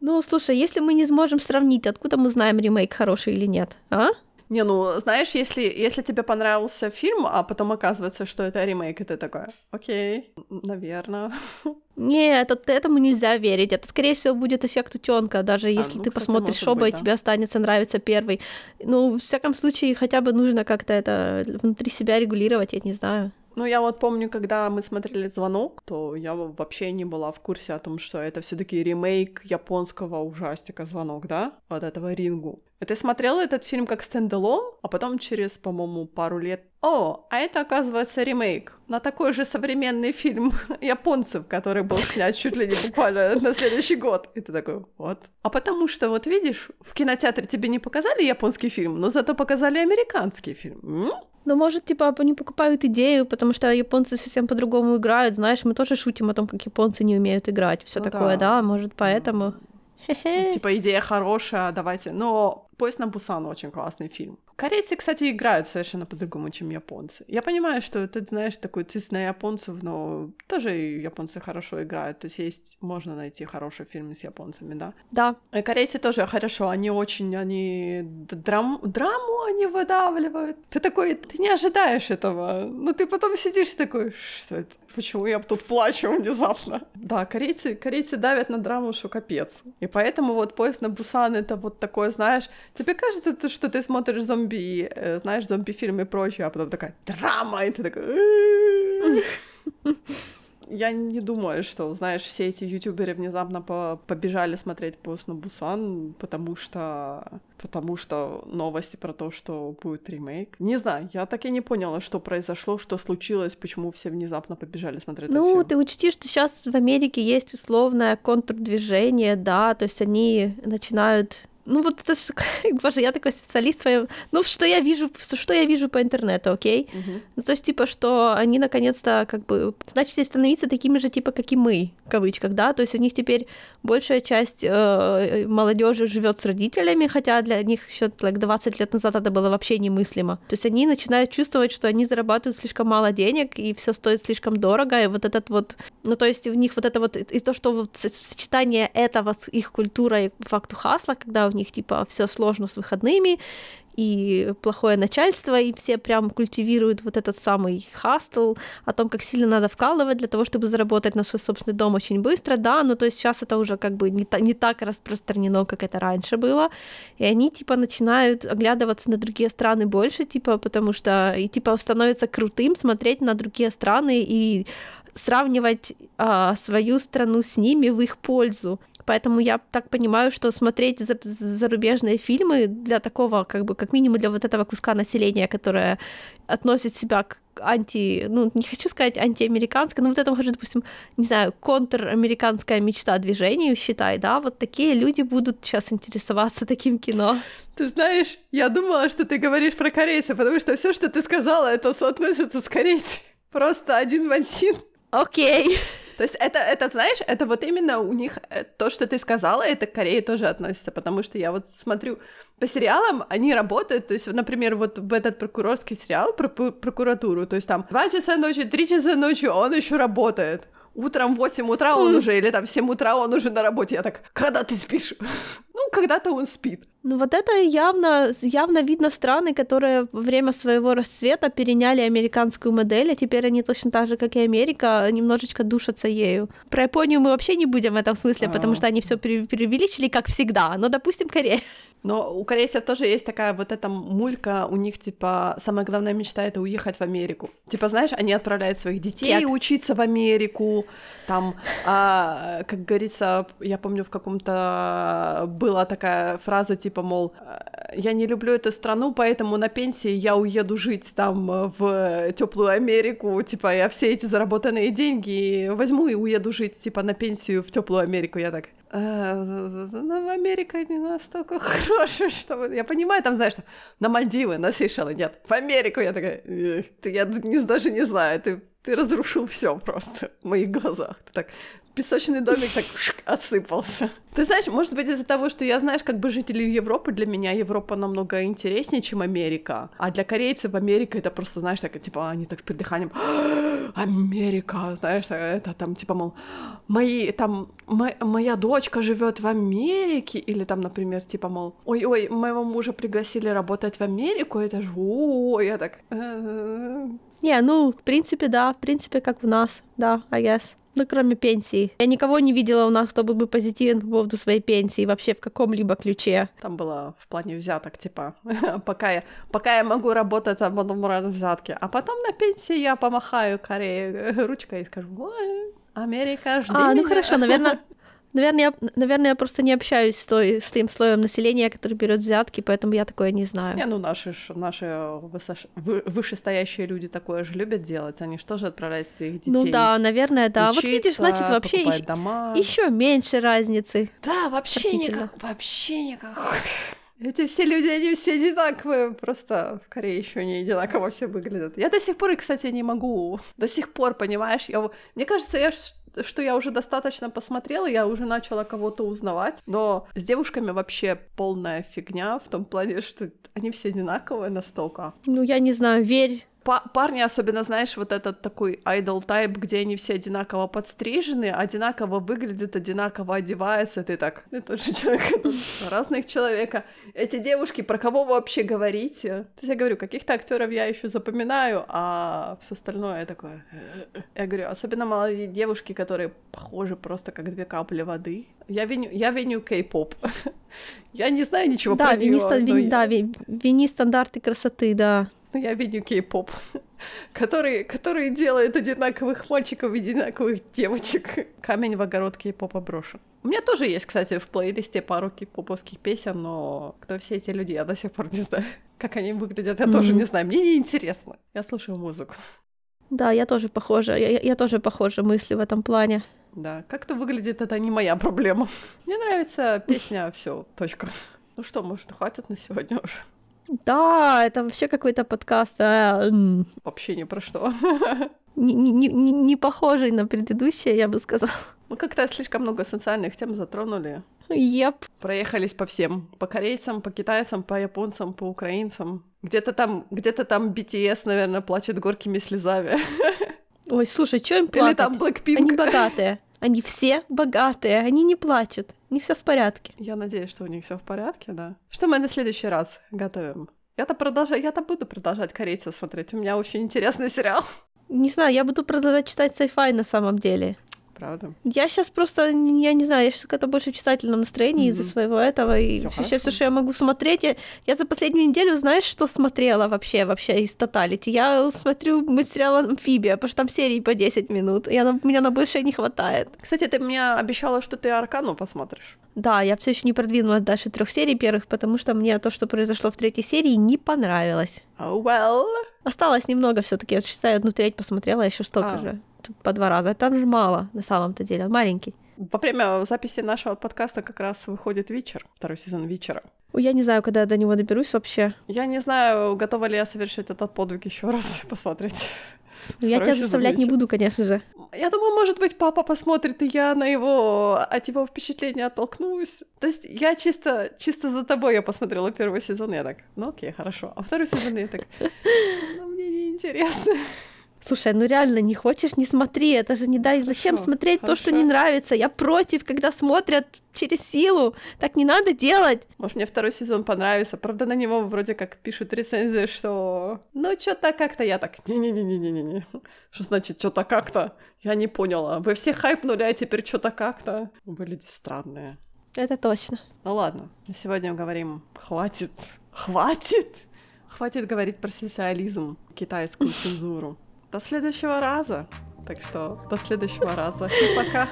Ну, слушай, если мы не сможем сравнить, откуда мы знаем, ремейк хороший или нет, а? Не, ну, знаешь, если, если тебе понравился фильм, а потом оказывается, что это ремейк, и ты такой, окей, наверное. Нет, это, этому нельзя верить. Это, скорее всего, будет эффект утенка, даже если ну, ты кстати, посмотришь оба, быть, и да. тебе останется нравиться первый. Ну, в всяком случае, хотя бы нужно как-то это внутри себя регулировать, я не знаю. Ну, я вот помню, когда мы смотрели «Звонок», то я вообще не была в курсе о том, что это все таки ремейк японского ужастика «Звонок», да? Вот этого «Рингу». И ты смотрела этот фильм как стендалон, а потом через, по-моему, пару лет о, а это, оказывается, ремейк на такой же современный фильм японцев, который был снят чуть ли не буквально на следующий год. И ты такой, вот. А потому что, вот видишь, в кинотеатре тебе не показали японский фильм, но зато показали американский фильм. М? Ну, может, типа, они покупают идею, потому что японцы совсем по-другому играют. Знаешь, мы тоже шутим о том, как японцы не умеют играть. Все Ну такое, да. да. Может, поэтому. Хе-хе. Типа идея хорошая, давайте. Но «Поезд на Бусан» очень классный фильм. Корейцы, кстати, играют совершенно по-другому, чем японцы. Я понимаю, что ты знаешь такой цис на японцев, но тоже японцы хорошо играют. То есть есть, можно найти хороший фильм с японцами, да. Да. И корейцы тоже хорошо, они очень, они драм, драму они выдавливают. Ты такой, ты не ожидаешь этого, но ты потом сидишь такой, что это? Почему я тут плачу внезапно? Да, корейцы, корейцы давят на драму, что капец. И поэтому вот поезд на Бусан это вот такое, знаешь, тебе кажется, что ты смотришь зомби, э, знаешь, зомби-фильмы и прочее, а потом такая драма, и ты такой... я не думаю, что, знаешь, все эти ютуберы внезапно по побежали смотреть пост на Бусан, потому что потому что новости про то, что будет ремейк. Не знаю, я так и не поняла, что произошло, что случилось, почему все внезапно побежали смотреть. Ну, ты учти, что сейчас в Америке есть условное контрдвижение, да, то есть они начинают ну вот это боже, я такой специалист. Ну что я вижу, что я вижу по интернету, окей? Мгм. Ну то есть типа, что они наконец-то как бы начали становиться такими же типа, как и мы, в кавычках, да? То есть у них теперь большая часть э, молодежи живет с родителями, хотя для них еще like, 20 лет назад это было вообще немыслимо. То есть они начинают чувствовать, что они зарабатывают слишком мало денег и все стоит слишком дорого, и вот этот вот, ну то есть у них вот это вот и то, что вот сочетание этого с их культурой факту хасла, когда у них типа все сложно с выходными, и плохое начальство, и все прям культивируют вот этот самый хастл о том, как сильно надо вкалывать для того, чтобы заработать на свой собственный дом очень быстро, да, но то есть сейчас это уже как бы не, та- не так распространено, как это раньше было, и они типа начинают оглядываться на другие страны больше, типа, потому что и типа становится крутым смотреть на другие страны и сравнивать а, свою страну с ними в их пользу. Поэтому я так понимаю, что смотреть за- зарубежные фильмы для такого, как бы, как минимум для вот этого куска населения, которое относит себя к анти, ну, не хочу сказать антиамериканской, но вот это, может, допустим, не знаю, контрамериканская мечта движению, считай, да, вот такие люди будут сейчас интересоваться таким кино. Ты знаешь, я думала, что ты говоришь про корейцев, потому что все, что ты сказала, это соотносится с корейцами. Просто один в один. Окей. То есть это, это, знаешь, это вот именно у них э, то, что ты сказала, это к Корее тоже относится, потому что я вот смотрю по сериалам, они работают, то есть, например, вот в этот прокурорский сериал про прокуратуру, то есть там 2 часа ночи, 3 часа ночи, он еще работает. Утром в 8 утра он уже, или там в 7 утра он уже на работе. Я так, когда ты спишь? Когда-то он спит. Ну вот это явно, явно видно страны, которые во время своего расцвета переняли американскую модель, а теперь они точно так же, как и Америка, немножечко душатся ею. Про Японию мы вообще не будем в этом смысле, потому А. что они все преувеличили, как всегда. Но, допустим, Корея. Но у корейцев тоже есть такая вот эта мулька, у них, типа, самая главная мечта — это уехать в Америку. Типа, знаешь, они отправляют своих детей Кек. учиться в Америку, там, а, как говорится, я помню, в каком-то была такая фраза, типа, мол, «Э, я не люблю эту страну, поэтому на пенсии я уеду жить там э, в теплую Америку, типа, я все эти заработанные деньги возьму и уеду жить, типа, на пенсию в теплую Америку. Я так, «Э, ну, Америка не настолько хорошая, что... вы-» Я понимаю, там, знаешь, на Мальдивы, на Сейшелы, нет. В Америку я такая, «Эх, ты, я даже не знаю, ты, ты разрушил все просто в моих глазах. Ты так, песочный домик так шик, отсыпался. Ты знаешь, может быть, из-за того, что я, знаешь, как бы житель Европы, для меня Европа намного интереснее, чем Америка. А для корейцев Америка это просто, знаешь, так, типа, они так с придыханием, Америка, знаешь, это там, типа, мол, мои, там, мо- моя дочка живет в Америке, или там, например, типа, мол, ой-ой, моего мужа пригласили работать в Америку, это же, о, я так, «Э, Не, ну, в принципе, да, в принципе, как у нас, да, I guess. Ну, кроме пенсии. Я никого не видела у нас, кто был бы позитивен по поводу своей пенсии вообще в каком-либо ключе. Там было в плане взяток, типа, пока я, пока я могу работать, а потом взятки. А потом на пенсии я помахаю Корее ручкой и скажу, Америка, жди А, ну меня». хорошо, наверное, наверное, я, наверное, я просто не общаюсь с, той, с тем слоем населения, который берет взятки, поэтому я такое не знаю. Не, ну наши, наши высош- вы- вышестоящие люди такое же любят делать, они что же отправляют своих детей ну да, наверное, да. вот учиться, видишь, значит, вообще еще, дома. еще меньше разницы. Да, вообще никак, вообще никакой. Эти все люди, они все одинаковые, просто в Корее еще не одинаково все выглядят. Я до сих пор, кстати, не могу, до сих пор, понимаешь, я, мне кажется, я что я уже достаточно посмотрела, я уже начала кого-то узнавать, но с девушками вообще полная фигня в том плане, что они все одинаковые настолько. Ну, я не знаю, верь. Па- парни, особенно, знаешь, вот этот такой idol тайп, где они все одинаково подстрижены, одинаково выглядят, одинаково одеваются, ты так, ты тот же человек, разных человека. Эти девушки, про кого вы вообще говорите? То есть я говорю, каких-то актеров я еще запоминаю, а все остальное такое... Я говорю, особенно молодые девушки, которые похожи просто как две капли воды. Я виню, я виню кей-поп. Я не знаю ничего да, про вини, неё, ста- вини- я- да, ви- вини стандарты красоты, да. Я видел кей-поп, который, который делает одинаковых мальчиков и одинаковых девочек. Камень в огород кей-попа брошен. У меня тоже есть, кстати, в плейлисте пару кей-поповских песен, но кто все эти люди, я до сих пор не знаю. Как они выглядят, я mm-hmm. тоже не знаю. Мне не интересно. Я слушаю музыку. Да, я тоже похожа. Я, я тоже похожа мысли в этом плане. Да, как-то выглядит это не моя проблема. Мне нравится песня, все, точка. Ну что, может, хватит на сегодня уже? Да, это вообще какой-то подкаст. А, вообще ни про что. Не, не, не, не похожий на предыдущее, я бы сказала. Мы как-то слишком много социальных тем затронули. Yep. Проехались по всем. По корейцам, по китайцам, по японцам, по украинцам. Где-то там, где-то там BTS, наверное, плачет горькими слезами. Ой, слушай, что им плакать? Или там Blackpink. Они богатые. Они все богатые, они не плачут. У них все в порядке. Я надеюсь, что у них все в порядке, да. Что мы на следующий раз готовим? Я-то продолжаю, я-то буду продолжать корейца смотреть. У меня очень интересный сериал. Не знаю, я буду продолжать читать sci-fi на самом деле правда. Я сейчас просто, я не знаю, я сейчас какая-то больше в читательном настроении mm-hmm. из-за своего этого. И все, все, что я могу смотреть. Я, я за последнюю неделю, знаешь, что смотрела вообще, вообще из Тоталити? Я смотрю материал «Амфибия», потому что там серии по 10 минут. Я, на, меня на больше не хватает. Кстати, ты мне обещала, что ты Аркану посмотришь. Да, я все еще не продвинулась дальше трех серий первых, потому что мне то, что произошло в третьей серии, не понравилось. Oh well. Осталось немного все-таки. Я считаю, одну треть посмотрела, еще столько а. же по два раза. Там же мало, на самом-то деле, маленький. Во время записи нашего подкаста как раз выходит вечер, второй сезон вечера. Я не знаю, когда я до него доберусь вообще. Я не знаю, готова ли я совершить этот подвиг еще раз посмотреть. Ну, я тебя заставлять вечер. не буду, конечно же. Я думаю, может быть, папа посмотрит, и я на его от его впечатления оттолкнусь. То есть я чисто, чисто за тобой я посмотрела первый сезон, я так, ну окей, хорошо. А второй сезон я так, ну мне не интересно. Слушай, ну реально не хочешь, не смотри, это же не дай. Зачем хорошо, смотреть хорошо. то, что не нравится? Я против, когда смотрят через силу. Так не надо делать. Может, мне второй сезон понравится. Правда, на него вроде как пишут рецензии, что ну что-то как-то я так не-не-не-не-не-не. Что значит что-то как-то? Я не поняла. Вы все хайпнули, а теперь что-то как-то. Вы люди странные. Это точно. Ну ладно, на сегодня говорим хватит. Хватит! Хватит говорить про социализм, китайскую цензуру. До следующего раза. Так что до следующего раза. И пока.